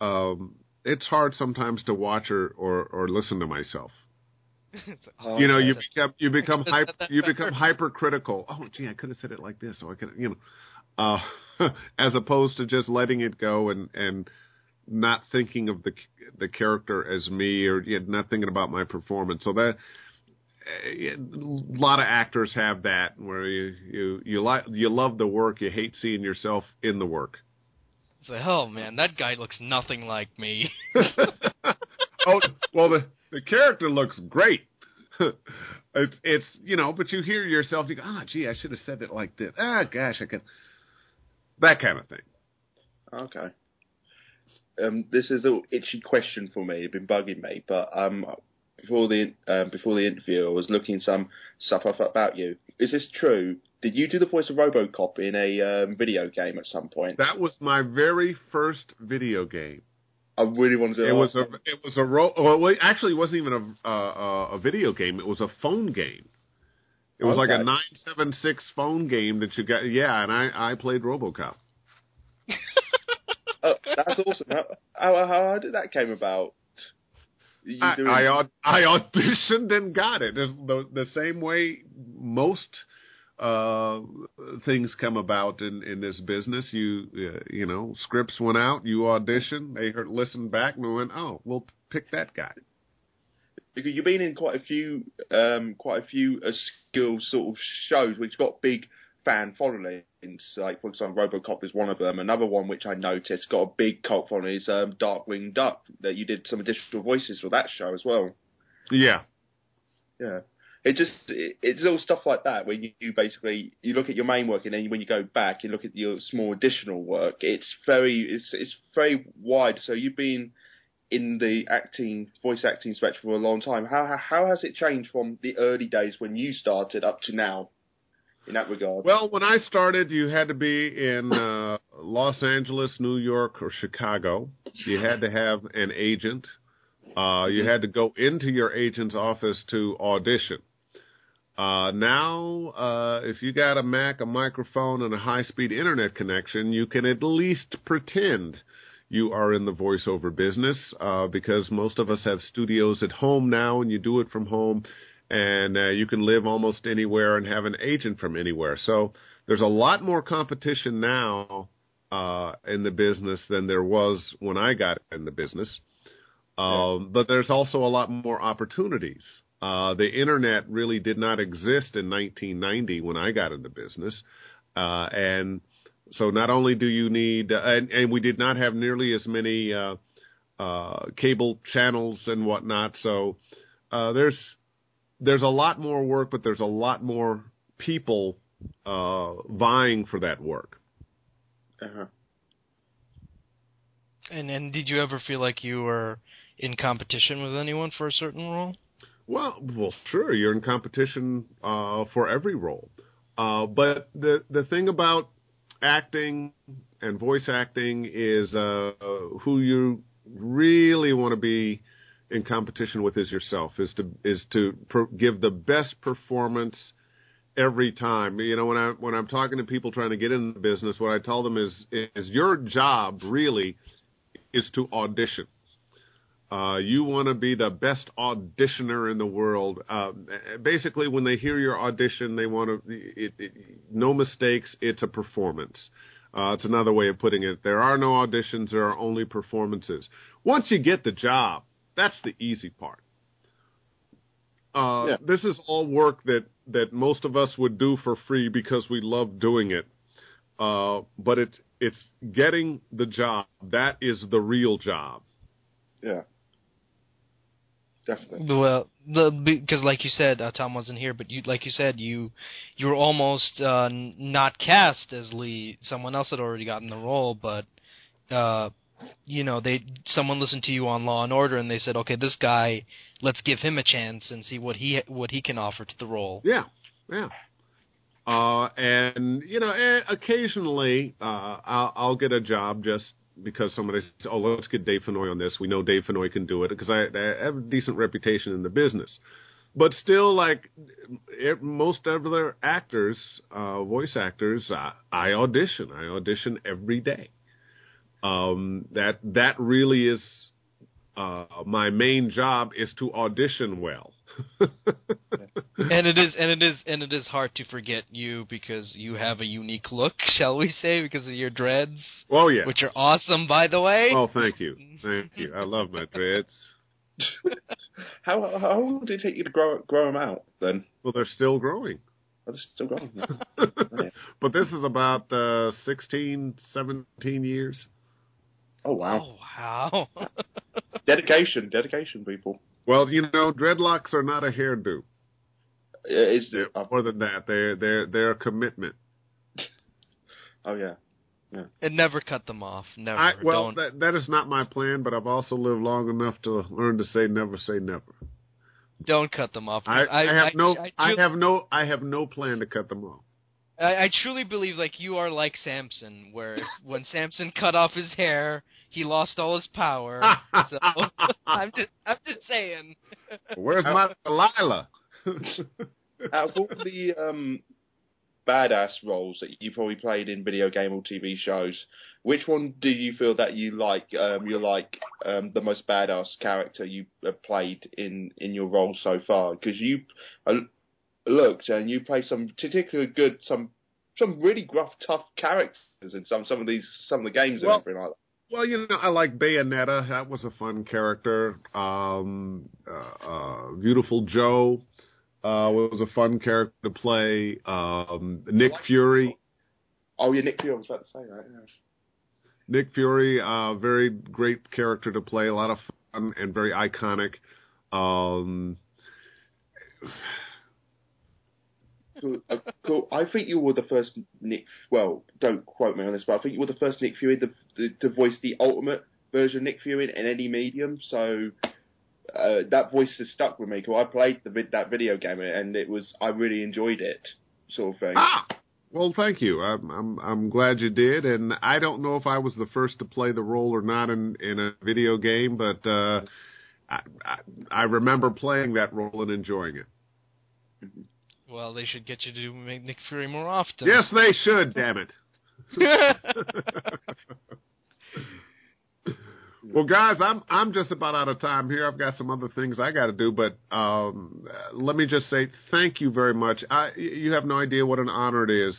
um, it's hard sometimes to watch or or, or listen to myself. oh, you know, you become you become hyper you become hypercritical. Oh, gee, I could have said it like this, so I could, you know, uh, *laughs* as opposed to just letting it go and and not thinking of the the character as me or you know, not thinking about my performance. So that a lot of actors have that where you you you like you love the work, you hate seeing yourself in the work. Say, oh man, that guy looks nothing like me. *laughs* oh well, the the character looks great. *laughs* it's it's you know, but you hear yourself, you go, ah, gee, I should have said it like this. Ah, gosh, I could. That kind of thing. Okay. Um, this is a itchy question for me. It's been bugging me, but um, before the um, before the interview, I was looking some stuff up about you. Is this true? Did you do the voice of RoboCop in a um, video game at some point? That was my very first video game. I really wanted to. It was a it was a ro- well, it actually it wasn't even a uh, a video game. It was a phone game. It was Okay. like a nine seven six phone game that you got. Yeah, and I I played RoboCop. Oh, that's awesome. How, how, how did that came about? I, doing- I I auditioned and got it. It's the the same way most uh things come about in in this business. You uh, you know scripts went out, you auditioned, they heard listened back and went, oh, we'll pick that guy. because you've been in quite a few, um, quite a few uh, skill sort of shows which got big fan followings. Like for example, RoboCop is one of them. Another one which I noticed got a big cult following is um, Darkwing Duck. That you did some additional voices for that show as well. Yeah, Yeah. It just it, it's all stuff like that where you, you basically you look at your main work and then when you go back you look at your small additional work. It's very it's it's very wide. So you've been in the acting voice acting spectrum for a long time. How how, how has it changed from the early days when you started up to now? In that regard. Well, when I started, you had to be in uh, Los Angeles, New York, or Chicago. You had to have an agent. Uh, you had to go into your agent's office to audition. Uh, now, uh, if you got a Mac, a microphone, and a high-speed internet connection, you can at least pretend you are in the voiceover business uh, because most of us have studios at home now, and you do it from home and uh, you can live almost anywhere and have an agent from anywhere. So there's a lot more competition now uh, in the business than there was when I got in the business. Um, But there's also a lot more opportunities. Uh, the internet really did not exist in 1990 when I got into business, uh, and so not only do you need, uh, and, and we did not have nearly as many uh, uh, cable channels and whatnot. So uh, there's there's a lot more work, but there's a lot more people uh, vying for that work. Uh-huh. And and did you ever feel like you were in competition with anyone for a certain role? Well, well, sure, you're in competition uh, for every role, uh, but the the thing about acting and voice acting is uh, who you really want to be in competition with is yourself. Is to is to per- give the best performance every time. You know, when I when I'm talking to people trying to get in the business, what I tell them is is your job really is to audition. Uh, you want to be the best auditioner in the world. Uh, basically, when they hear your audition, they want to it, it, no mistakes. It's a performance. Uh, it's another way of putting it. There are no auditions. There are only performances. Once you get the job, that's the easy part. Uh, Yeah. This is all work that that most of us would do for free because we love doing it. Uh, but it's it's getting the job. That is the real job. Yeah. Definitely. Well, the because like you said, uh, Tom wasn't here, but you like you said, you you were almost uh, not cast as Lee. Someone else had already gotten the role, but uh, you know, they someone listened to you on Law and Order, and they said, okay, this guy, let's give him a chance and see what he what he can offer to the role. Yeah, yeah. Uh, and you know, eh, occasionally uh, I'll, I'll get a job just because somebody says, "Oh, let's get Dave Fennoy on this." We know Dave Fennoy can do it because I, I have a decent reputation in the business. But still, like it, most other actors, uh, voice actors, I, I audition. I audition every day. Um, that that really is uh, my main job is to audition well. *laughs* and it is and it is and it is hard to forget you because you have a unique look, *laughs* shall we say, because of your dreads, oh yeah. which are awesome, by the way. Oh, thank you, thank you. I love my dreads. *laughs* How how long did it take you to grow grow them out? Then Well, they're still growing. are they still growing? but this is about uh, 16, 17 years. Oh wow! Oh wow! Dedication, dedication, people. Well, you know, dreadlocks are not a hairdo. It's, They're more than that. They're they're they're a commitment. *laughs* oh yeah. Yeah. And never cut them off. Never. I, well, Don't. that that is not my plan, but I've also lived long enough to learn to say never say never. Don't cut them off. I, I, have no I, I, tru- have no I have no plan to cut them off. I, I truly believe like you are like Samson, where *laughs* when Samson cut off his hair, he lost all his power. *laughs* so *laughs* I'm just I'm just saying. Where's my Delilah? Out of all the um, badass roles that you probably played in video game or TV shows, which one do you feel that you like? Um, you're like um, the most badass character you have played in in your role so far? Because you uh, looked and you play some particularly good, some some really gruff, tough characters in some some of these some of the games Well, and everything like that. Well, you know, I like Bayonetta. That was a fun character. Um, uh, uh, Beautiful Joe uh, was a fun character to play. Um, Nick Fury. Oh yeah, Nick Fury. I was about to say that. Yeah. Nick Fury, uh, very great character to play. A lot of fun and very iconic. Um, Cool. I think you were the first Nick. Well, don't quote me on this, but I think you were the first Nick Fury to, to, to voice the ultimate version of Nick Fury in any medium. So uh, that voice has stuck with me. Cause I played the that video game and it was I really enjoyed it, sort of thing. ah, well, thank you. I'm, I'm I'm glad you did. And I don't know if I was the first to play the role or not in in a video game, but uh, I, I I remember playing that role and enjoying it. Well, they should get you to make Nick Fury more often. Yes, they should. Damn it. *laughs* Well, guys, I'm I'm just about out of time here. I've got some other things I got to do, but um, uh, let me just say thank you very much. I, you have no idea what an honor it is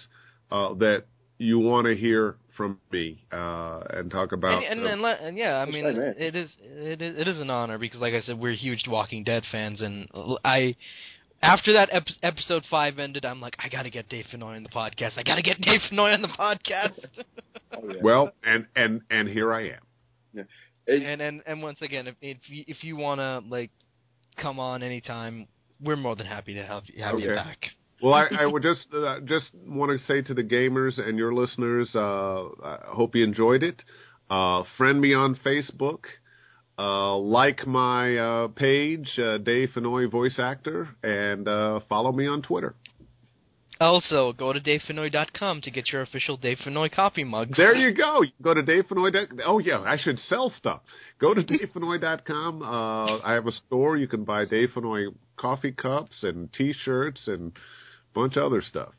uh, that you want to hear from me uh, and talk about. and, and, uh, and, let- and yeah, I mean, right, it is it is it is an honor because, like I said, we're huge Walking Dead fans, and I after that ep- episode five ended, I'm like, I got to get Dave Fennoy on the podcast. I got to get Dave Fennoy on the podcast. *laughs* Oh, yeah. well, and and and here I am. It- and and and once again, if if you, if you want to like come on anytime, we're more than happy to have you have you back. Well, I, I *laughs* would just uh, just want to say to the gamers and your listeners, uh, I hope you enjoyed it. Uh, friend me on Facebook. Uh, like my uh, page, uh, Dave Fennoy voice actor, and uh, follow me on Twitter. Also, go to davefennoy.com to get your official Dave Fennoy coffee mugs. There you *laughs* go. You go to Dave Fennoy. Oh yeah, I should sell stuff. Go to DaveFennoy.com. Uh, I have a store. You can buy Dave Fennoy coffee cups and T-shirts and a bunch of other stuff.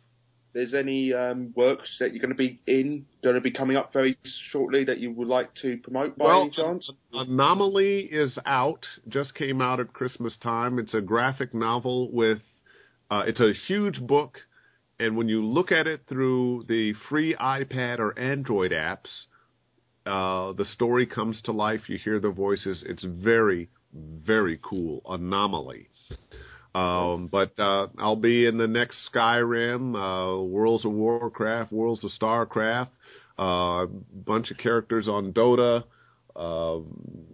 There's any um, works that you're going to be in, going to be coming up very shortly that you would like to promote by well, any chance? Anomaly is out. Just came out at Christmas time. It's a graphic novel with. Uh, it's a huge book, and when you look at it through the free iPad or Android apps, uh, the story comes to life. You hear the voices. It's very, very cool. Anomaly. Um, but uh, I'll be in the next Skyrim, uh, Worlds of Warcraft, Worlds of Starcraft, a bunch of characters on Dota. Uh,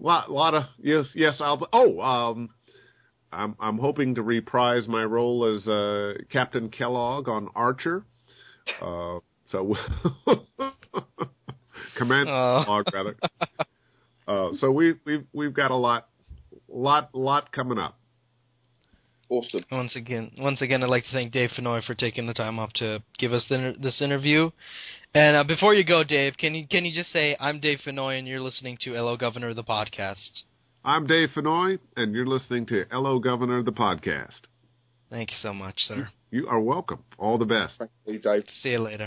lot, lot of yes, yes. I'll. Oh, um, I'm I'm hoping to reprise my role as uh, Captain Kellogg on Archer. Uh, so, *laughs* Commander *laughs* Oh. Kellogg, rather. Uh, so we we've we've got a lot, lot, lot coming up. Awesome. Once again, once again, I'd like to thank Dave Fennoy for taking the time off to give us the, this interview. And uh, before you go, Dave, can you can you just say I'm Dave Fennoy and you're listening to Hello Governor the podcast? I'm Dave Fennoy, and you're listening to LO Governor, the podcast. Thank you so much, sir. You are welcome. All the best. Thank you, Dave. See you later.